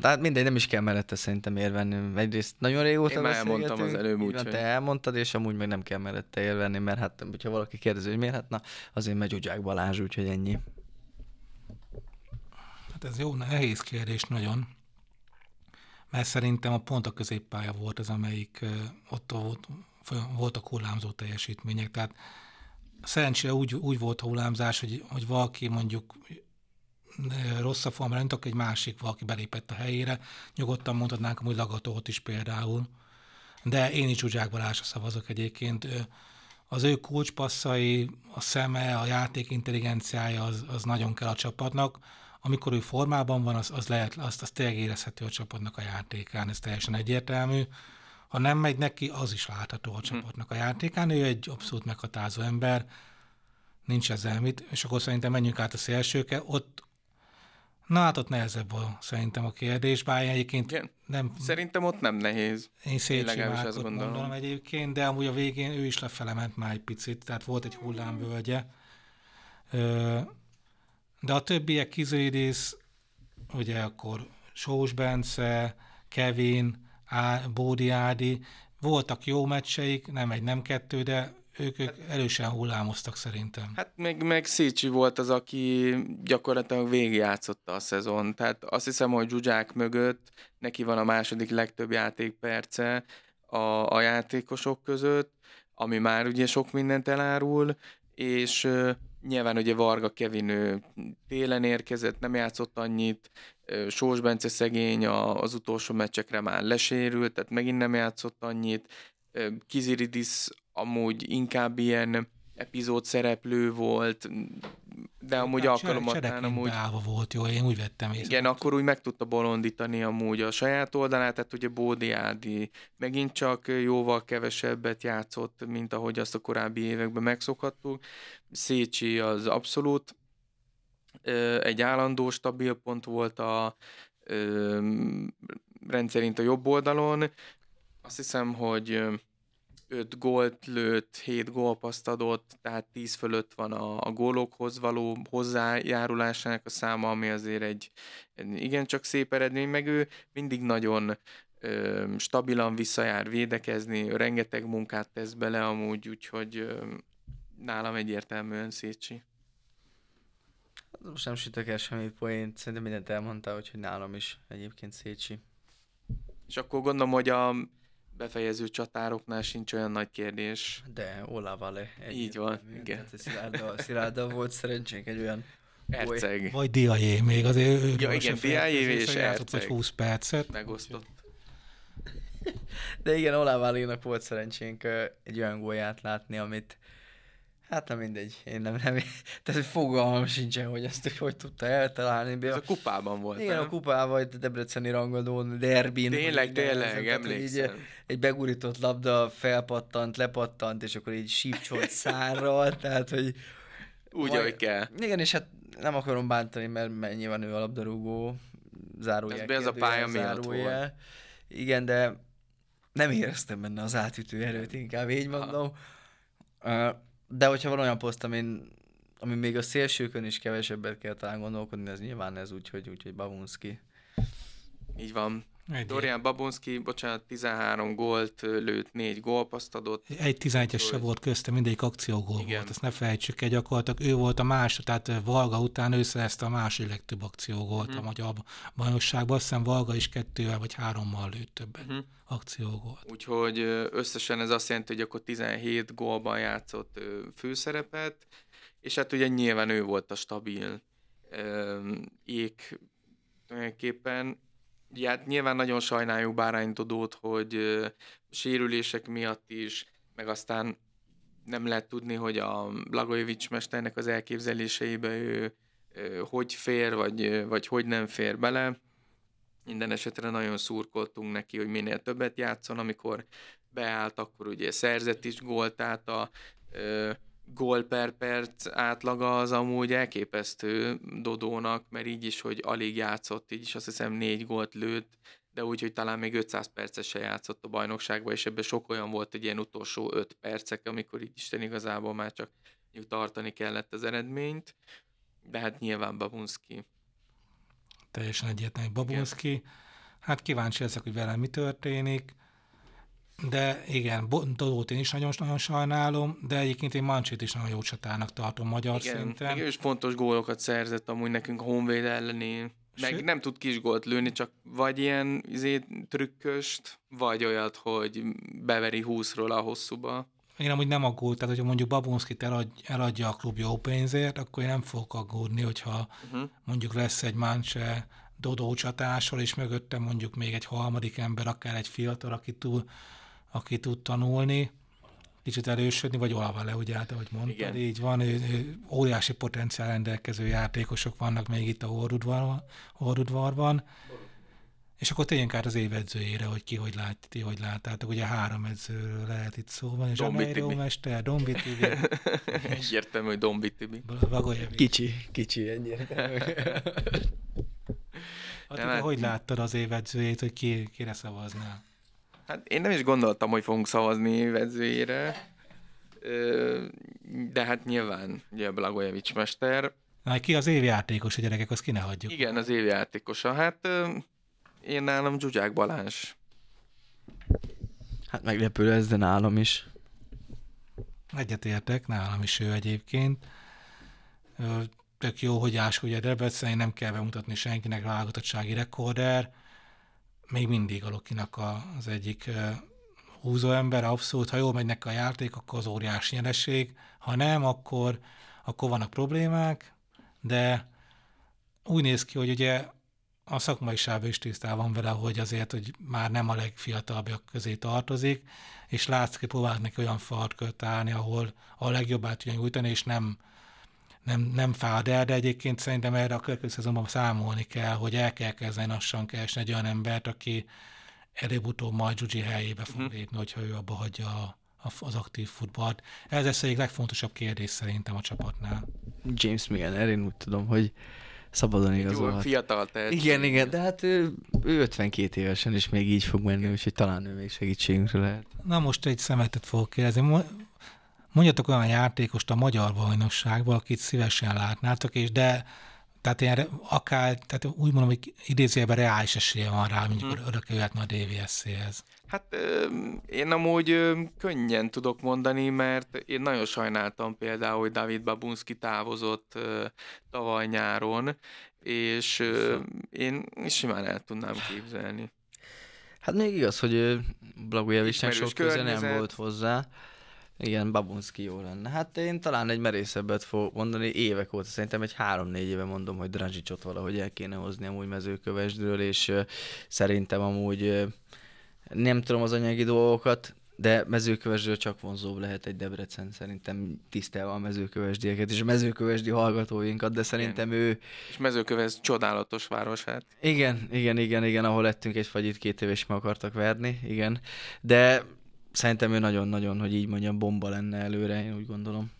tehát mindegy, nem is kell mellette szerintem érvenni. Egyrészt nagyon régóta Én már elmondtam az előbb úgy. Te elmondtad, és amúgy meg nem kell mellette érvenni, mert hát, hogyha valaki kérdezi, hogy miért, hát na, azért megy Zsuzsák Balázs, úgyhogy ennyi. Hát ez jó, nehéz kérdés nagyon. Mert szerintem a pont a középpálya volt az, amelyik ott volt, voltak hullámzó teljesítmények. Tehát szerencsére úgy, úgy volt a hullámzás, hogy, hogy valaki mondjuk rossz a formra, nem egy másik valaki belépett a helyére, nyugodtan mondhatnánk hogy Lagatót is például. De én is Zsuzsák Balázsra szavazok egyébként. Az ő kulcspasszai, a szeme, a játék intelligenciája az, az nagyon kell a csapatnak. Amikor ő formában van, az, az lehet, azt, az tényleg érezhető a csapatnak a játékán, ez teljesen egyértelmű. Ha nem megy neki, az is látható a csapatnak a játékán. Ő egy abszolút meghatározó ember, nincs ezzel mit, és akkor szerintem menjünk át a szélsőke. Ott Na hát ott nehezebb a, szerintem a kérdés, bár egyébként Igen. nem... Szerintem ott nem nehéz. Én Szécsi Márkot gondolom egyébként, de amúgy a végén ő is lefele ment már egy picit, tehát volt egy hullámvölgye. De a többiek Kizédész, ugye akkor Sós Bence, Kevin, Á, Bódi Ádi, voltak jó meccseik, nem egy, nem kettő, de ők, ők erősen hullámoztak szerintem. Hát meg, meg Szécsi volt az, aki gyakorlatilag végigjátszotta a szezon. Tehát azt hiszem, hogy Zsuzsák mögött neki van a második legtöbb játékperce a, a játékosok között, ami már ugye sok mindent elárul, és nyilván ugye Varga Kevin ő télen érkezett, nem játszott annyit, Sós Bence szegény az utolsó meccsekre már lesérült, tehát megint nem játszott annyit, Kiziridis amúgy inkább ilyen epizód szereplő volt, de amúgy hát alkalomattán amúgy... Állva volt, jó, én úgy vettem észre. Igen, akkor úgy meg tudta bolondítani amúgy a saját oldalát, tehát ugye Bódi Ádi megint csak jóval kevesebbet játszott, mint ahogy azt a korábbi években megszokhattuk. Szécsi az abszolút egy állandó, stabil pont volt a rendszerint a jobb oldalon. Azt hiszem, hogy 5 gólt lőtt, 7 gólpaszt adott, tehát 10 fölött van a, a gólokhoz való hozzájárulásának a száma, ami azért egy, egy igencsak szép eredmény, meg ő mindig nagyon ö, stabilan visszajár védekezni, rengeteg munkát tesz bele amúgy, úgyhogy ö, nálam egyértelműen Szécsi. Most nem sütök el semmi poént, szerintem mindent elmondtál, úgyhogy nálam is egyébként Szécsi. És akkor gondolom, hogy a befejező csatároknál sincs olyan nagy kérdés. De Ola Vale. Így van, igen. Szilárda, Szilárda volt szerencsénk egy olyan Erceg. Vagy Diajé még, azért ő ja, igen, Diajé és Erceg. 20 percet. Megosztott. De igen, Olá Valénak volt szerencsénk egy olyan gólját látni, amit Hát nem mindegy, én nem, nem, tehát fogalmam sincsen, hogy ezt hogy, hogy tudta eltalálni. Ez a kupában volt, Igen, nem? a kupában, a Debreceni rangadón, derbin. Tényleg, tényleg, emlékszem. Így, egy begurított labda felpattant, lepattant, és akkor így sípcsolt szárral, tehát hogy... Úgy, majd, ahogy kell. Igen, és hát nem akarom bántani, mert mennyi van ő a labdarúgó, zárójel. Ez, ez a pálya miatt volt. Igen, de nem éreztem benne az átütő erőt, inkább így mondom. Uh, de hogyha van olyan poszt, amin, ami még a szélsőkön is kevesebbet kell talán gondolkodni, ez nyilván ez úgy, hogy, úgy, hogy Bavunski. Így van. Egy Dorian Babonski, bocsánat, 13 gólt lőtt, 4 gólpaszt adott. Egy 11-es se volt közte, mindegyik akciógól Igen. volt, ezt ne felejtsük el, gyakorlatilag ő volt a második, tehát Valga után ő szerezte a második legtöbb akciógólt uh-huh. a magyar bajnokságban, azt hiszem Valga is kettővel vagy hárommal lőtt többet uh-huh. akciógólt. Úgyhogy összesen ez azt jelenti, hogy akkor 17 gólban játszott főszerepet, és hát ugye nyilván ő volt a stabil ék tulajdonképpen Ugye, hát nyilván nagyon sajnáljuk Bárány Dodót, hogy sérülések miatt is, meg aztán nem lehet tudni, hogy a Blagojevics mesternek az elképzeléseibe ő ö, hogy fér, vagy, vagy hogy nem fér bele. Minden esetre nagyon szurkoltunk neki, hogy minél többet játszon, amikor beállt, akkor ugye szerzett is gólt, tehát a ö, gól per perc átlaga az amúgy elképesztő Dodónak, mert így is, hogy alig játszott, így is azt hiszem négy gólt lőtt, de úgy, hogy talán még 500 perces se játszott a bajnokságban, és ebben sok olyan volt egy ilyen utolsó 5 percek, amikor így Isten igazából már csak tartani kellett az eredményt, de hát nyilván Babunski. Teljesen egyértelmű Babunski. Hát kíváncsi leszek, hogy vele mi történik. De igen, Dodót én is nagyon-nagyon sajnálom, de egyébként én Mancsét is nagyon jó csatának tartom magyar igen, szinten. Igen, és fontos gólokat szerzett amúgy nekünk a Honvéd elleni. Meg Sőt? nem tud kis gólt lőni, csak vagy ilyen izé, trükköst, vagy olyat, hogy beveri 20-ról a hosszúba. Én amúgy nem aggód, tehát hogyha mondjuk Babonskit eladj, eladja a klub jó pénzért, akkor én nem fogok aggódni, hogyha uh-huh. mondjuk lesz egy Mancse Dodó csatásról, és mögötte mondjuk még egy harmadik ember, akár egy fiatal, aki túl aki tud tanulni, kicsit erősödni, vagy le, ugye, hát, ahogy mondtad, Igen. így van, óriási potenciál rendelkező játékosok vannak még itt a Horudvarban, Horudvarban és akkor tényleg át az évedzőjére, hogy ki hogy lát, ti hogy láttátok. Ugye három edzőről lehet itt szó van, és Dombi mester, Dombi Tibi. Egyértelmű, hogy Dombi Tibi. Kicsi, kicsi, egyértelmű. Hát, hát, hogy láttad az évedzőjét, hogy ki, kire szavaznál? Hát én nem is gondoltam, hogy fogunk szavazni vezőjére, de hát nyilván ugye Blagojevics mester. Na, ki az évjátékos, a gyerekek, azt ki ne hagyjuk. Igen, az évjátékosa. Hát én nálam Zsuzsák Balázs. Hát meglepő ez, de nálam is. Egyetértek, nálam is ő egyébként. Tök jó, hogy Áskó ugye Debrecen, nem kell bemutatni senkinek válogatotsági rekorder még mindig a Lokinak a, az egyik húzó ember, abszolút, ha jól megy neki a játék, akkor az óriási nyereség, ha nem, akkor, akkor vannak problémák, de úgy néz ki, hogy ugye a szakmai sáv is tisztában vele, hogy azért, hogy már nem a legfiatalabbak közé tartozik, és látszik, hogy próbálnak neki olyan farkört állni, ahol a legjobbát tudja nyújtani, és nem, nem, nem fád el, de egyébként szerintem erre a következő szezonban számolni kell, hogy el kell kezdeni lassan keresni egy olyan embert, aki előbb-utóbb majd Zsuzsi helyébe fog uh-huh. lépni, hogyha ő abba hagyja a, a, az aktív futballt. Ez lesz egyik legfontosabb kérdés szerintem a csapatnál. James Milner, én úgy tudom, hogy szabadon igazolhat. fiatal tehetség. Igen, igen, de hát ő, ő 52 évesen is még így fog menni, úgyhogy talán ő még segítségünkre lehet. Na most egy szemetet fogok kérdezni. Mondjatok olyan játékost a magyar bajnokságban, akit szívesen látnátok, és de tehát ilyen, akár, tehát úgy mondom, hogy idézőjelben reális esélye van rá, mondjuk hmm. örökké jöhetne a DVSC-hez. Hát én amúgy könnyen tudok mondani, mert én nagyon sajnáltam például, hogy David Babunski távozott tavaly nyáron, és én simán el tudnám képzelni. Hát még igaz, hogy Blagojevicsnek sok köze nem volt hozzá. Igen, Babunski jó lenne. Hát én talán egy merészebbet fogok mondani, évek óta, szerintem egy három-négy éve mondom, hogy Drazsicsot valahogy el kéne hozni amúgy mezőkövesdről, és uh, szerintem amúgy uh, nem tudom az anyagi dolgokat, de mezőkövesdről csak vonzóbb lehet egy Debrecen, szerintem tisztelve a mezőkövesdieket és a mezőkövesdi hallgatóinkat, de szerintem igen. ő... És mezőköves csodálatos város hát. Igen, igen, igen, igen, ahol lettünk egy fagyit, két éves meg akartak verni, igen. De szerintem ő nagyon-nagyon, hogy így mondjam, bomba lenne előre, én úgy gondolom.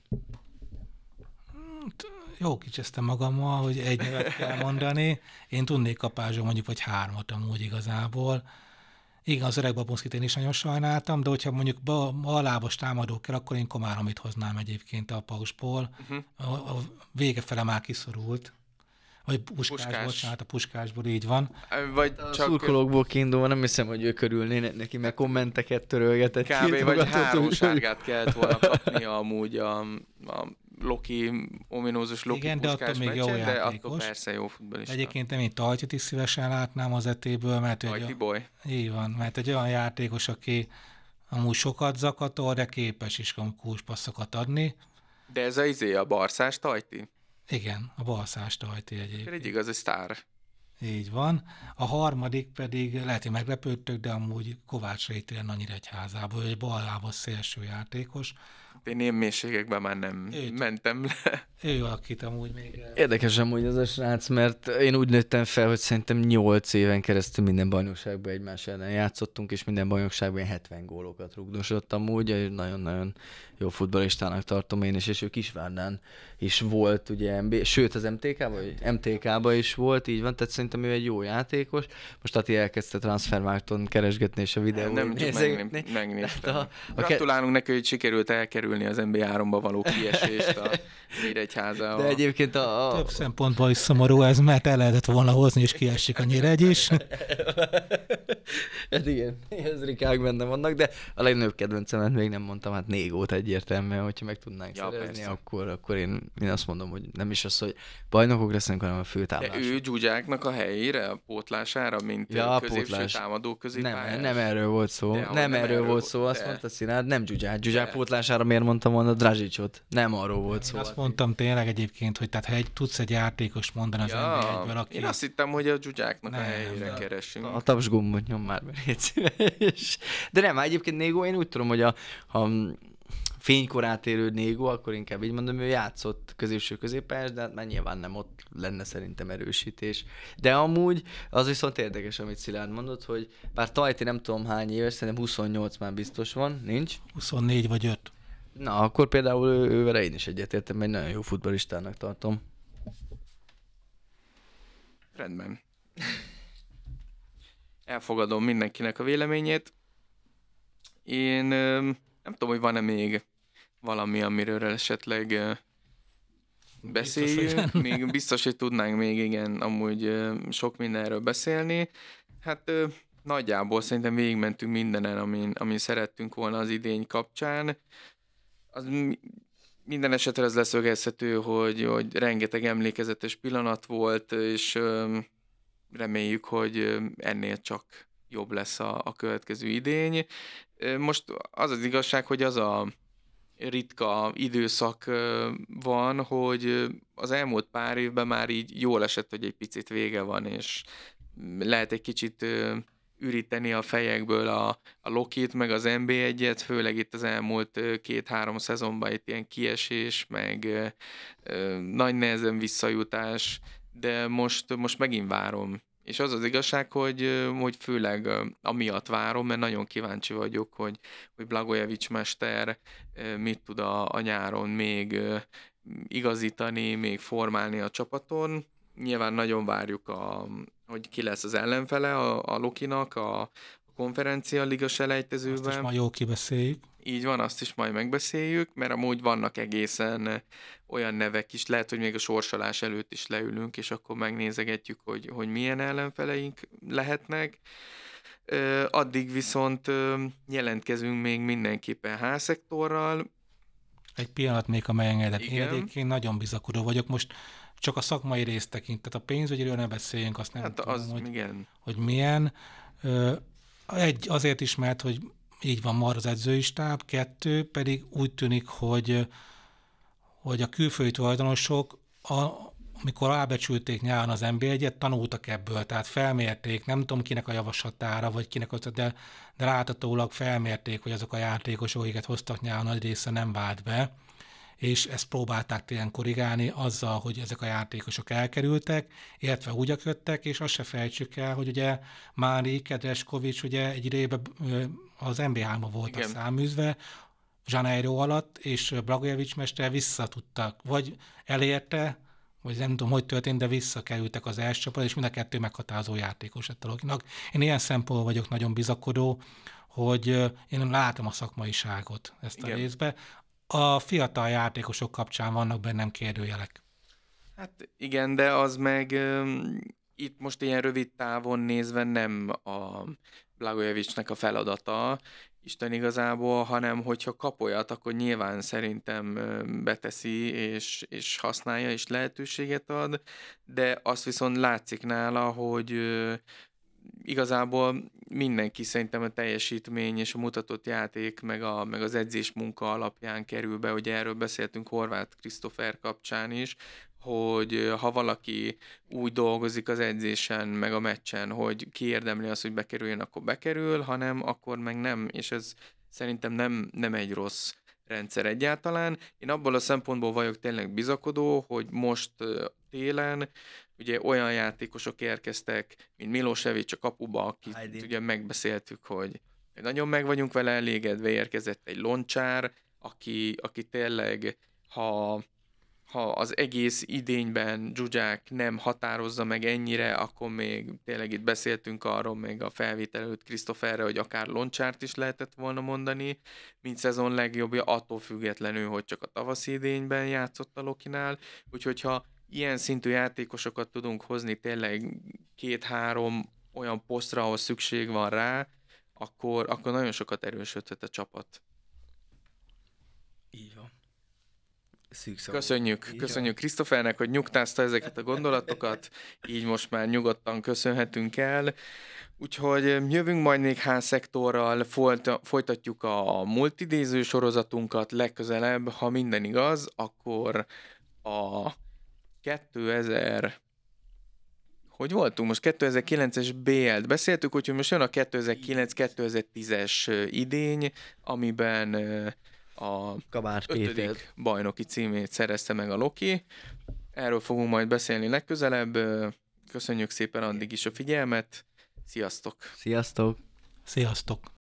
Hát, jó kicsesztem magammal, hogy egy nevet kell mondani. Én tudnék kapázsol mondjuk, vagy hármat amúgy igazából. Igen, az öreg Babonszkit én is nagyon sajnáltam, de hogyha mondjuk lábas támadó kell, akkor én Komáromit hoznám egyébként a pausból. Uh-huh. A, a vége fele már kiszorult. Vagy puskás, Puskás. bocsánat, a puskásból így van. Vagy A csak szurkolókból kiindulva nem hiszem, hogy ő körülnének neki, mert kommenteket törölgetett. kb. vagy három sárgát kellett volna kapni amúgy a, a Loki, ominózus Loki Igen, de attól még jó meccsen, de játékos. attól persze jó futballista. Egyébként én Tajtit is szívesen látnám az etéből, mert egy, boy. így van, mert egy olyan játékos, aki amúgy sokat zakatol, de képes is kulcspasszokat adni. De ez a izé, a barszás Tajti? Igen, a balszás Tajti egyébként. Egy igazi sztár. Így van. A harmadik pedig lehet, hogy meglepődtök, de amúgy Kovács Rétén a Nyíregyházából, egy ballábas szélső játékos. Én ilyen mélységekben már nem Őt. mentem le. Ő, akit amúgy még... Érdekes amúgy ez a srác, mert én úgy nőttem fel, hogy szerintem 8 éven keresztül minden bajnokságban egymás ellen játszottunk, és minden bajnokságban ilyen 70 gólokat rugdosott amúgy, egy nagyon-nagyon jó futballistának tartom én is, és ő Kisvárdán is volt, ugye, MB, sőt az MTK-ban, vagy MTK-ban is volt, így van, tehát szerintem ő egy jó játékos. Most Ati elkezdte Transfermarkton keresgetni, és a videó Nem csak megné- megnéztem. a- a Gratulálunk neki, hogy sikerült elkerülni az NBA3-ba való kiesést a Nyíregyháza. De egyébként a, a, Több szempontból is szomorú ez, mert el lehetett volna hozni, és kiesik a Nyíregy is. Hát igen, ez rikák benne vannak, de a legnagyobb kedvencemet még nem mondtam, hát Négót egyértelműen, hogyha meg tudnánk Ja, ja, szerezni, persze. akkor, akkor én, én azt mondom, hogy nem is az, hogy bajnokok leszünk, hanem a De főtáblás. ő Gyugyáknak a helyére, a pótlására, mint Ja, a középső pótlás. támadó középpályás? nem, nem erről volt szó. De, nem, nem, erről, erről volt szó, azt de. mondta Szilárd, nem Gyugyák. Gyugyák De. pótlására miért mondtam volna Drazsicsot? Nem arról volt szó. Azt mondtam tényleg egyébként, hogy tehát ha egy, tudsz egy játékos mondani az Ja, NBA-ből, aki... én azt hittem, hogy a Gyugyáknak a Nem, helyére nem. keresünk. A taps gombot nyom már szíves. De nem, egyébként Négó, én úgy tudom, hogy a, ha fénykorát érő Négó, akkor inkább így mondom, ő játszott középső középpályás, de hát már nyilván nem ott lenne szerintem erősítés. De amúgy az viszont érdekes, amit Szilárd mondott, hogy bár Tajti nem tudom hány éves, szerintem 28 már biztos van, nincs. 24 vagy 5. Na, akkor például ő, ővele én is egyetértem, mert egy nagyon jó futballistának tartom. Rendben. Elfogadom mindenkinek a véleményét. Én nem tudom, hogy van-e még valami, amiről esetleg beszéljünk. Biztos, még biztos, hogy tudnánk még igen, amúgy sok mindenről beszélni. Hát nagyjából szerintem végigmentünk mindenen, amin, amin szerettünk volna az idény kapcsán. Az mi- minden esetre az leszögezhető, hogy, hogy rengeteg emlékezetes pillanat volt, és reméljük, hogy ennél csak jobb lesz a, a következő idény. Most az az igazság, hogy az a ritka időszak van, hogy az elmúlt pár évben már így jól esett, hogy egy picit vége van, és lehet egy kicsit üríteni a fejekből a, a Lokit, meg az NB1-et, főleg itt az elmúlt két-három szezonban itt ilyen kiesés, meg ö, nagy nehezen visszajutás, de most, most megint várom. És az az igazság, hogy, hogy főleg amiatt várom, mert nagyon kíváncsi vagyok, hogy, hogy Blagojevics mester mit tud a, a nyáron még igazítani, még formálni a csapaton. Nyilván nagyon várjuk, a, hogy ki lesz az ellenfele a, a Lokinak a, konferencia liga selejtezőben. ma jó kibeszéljük. Így van, azt is majd megbeszéljük, mert amúgy vannak egészen eh, olyan nevek is, lehet, hogy még a sorsolás előtt is leülünk, és akkor megnézegetjük, hogy, hogy milyen ellenfeleink lehetnek. Addig viszont jelentkezünk még mindenképpen H-szektorral. Egy pillanat még, ha megengedett. Én egyébként nagyon bizakodó vagyok. Most csak a szakmai részt tekint, tehát a pénzügyről ne beszéljünk, azt nem Hát tudom, az, hogy, igen, hogy milyen. Egy, azért is, mert hogy így van mar az edzői stáb, kettő pedig úgy tűnik, hogy, hogy a külföldi tulajdonosok, a, amikor rábecsülték nyáron az NB1-et, tanultak ebből, tehát felmérték, nem tudom kinek a javaslatára, vagy kinek az, de, de láthatólag felmérték, hogy azok a játékosok, akiket hoztak nyáron, nagy része nem vált be, és ezt próbálták télen korrigálni azzal, hogy ezek a játékosok elkerültek, illetve úgy jöttek, és azt se fejtsük el, hogy ugye Mári Kedreskovics ugye egy idejében az NB3-ba volt a Igen. száműzve, Zsaneiro alatt, és Blagojevics mester vissza tudtak, vagy elérte, vagy nem tudom, hogy történt, de visszakerültek az első csapat, és mind a kettő meghatározó játékos lett a Lokinak. Én ilyen szempontból vagyok nagyon bizakodó, hogy én látom a szakmaiságot ezt a Igen. részbe. A fiatal játékosok kapcsán vannak bennem kérdőjelek. Hát igen, de az meg itt most ilyen rövid távon nézve nem a Blagojevicsnek a feladata, Isten igazából, hanem hogyha kap olyat, akkor nyilván szerintem beteszi, és, és használja, és lehetőséget ad, de azt viszont látszik nála, hogy igazából mindenki szerintem a teljesítmény és a mutatott játék, meg, a, meg az edzés munka alapján kerül be, hogy erről beszéltünk Horváth Krisztofer kapcsán is, hogy ha valaki úgy dolgozik az edzésen, meg a meccsen, hogy kiérdemli azt, hogy bekerüljön, akkor bekerül, hanem akkor meg nem, és ez szerintem nem, nem egy rossz rendszer egyáltalán. Én abból a szempontból vagyok tényleg bizakodó, hogy most télen ugye olyan játékosok érkeztek, mint Milosevic a kapuba, akit Heidi. ugye megbeszéltük, hogy nagyon meg vagyunk vele elégedve, érkezett egy loncsár, aki, aki tényleg, ha ha az egész idényben Zsuzsák nem határozza meg ennyire, akkor még tényleg itt beszéltünk arról még a felvétel előtt Krisztoferre, hogy akár Loncsárt is lehetett volna mondani, mint szezon legjobbja, attól függetlenül, hogy csak a tavaszi idényben játszott a Lokinál, úgyhogy ha ilyen szintű játékosokat tudunk hozni tényleg két-három olyan posztra, ahol szükség van rá, akkor, akkor nagyon sokat erősödhet a csapat. Így van. Szűkszavú. Köszönjük, Így köszönjük Krisztofernek, hogy nyugtázta ezeket a gondolatokat, így most már nyugodtan köszönhetünk el. Úgyhogy jövünk majd még szektorral, folytatjuk a multidéző sorozatunkat legközelebb, ha minden igaz, akkor a 2000 hogy voltunk most 2009-es BL-t beszéltük, úgyhogy most jön a 2009-2010-es idény, amiben a Kabár ötödik Péter. bajnoki címét szerezte meg a Loki. Erről fogunk majd beszélni legközelebb. Köszönjük szépen addig is a figyelmet. Sziasztok! Sziasztok! Sziasztok!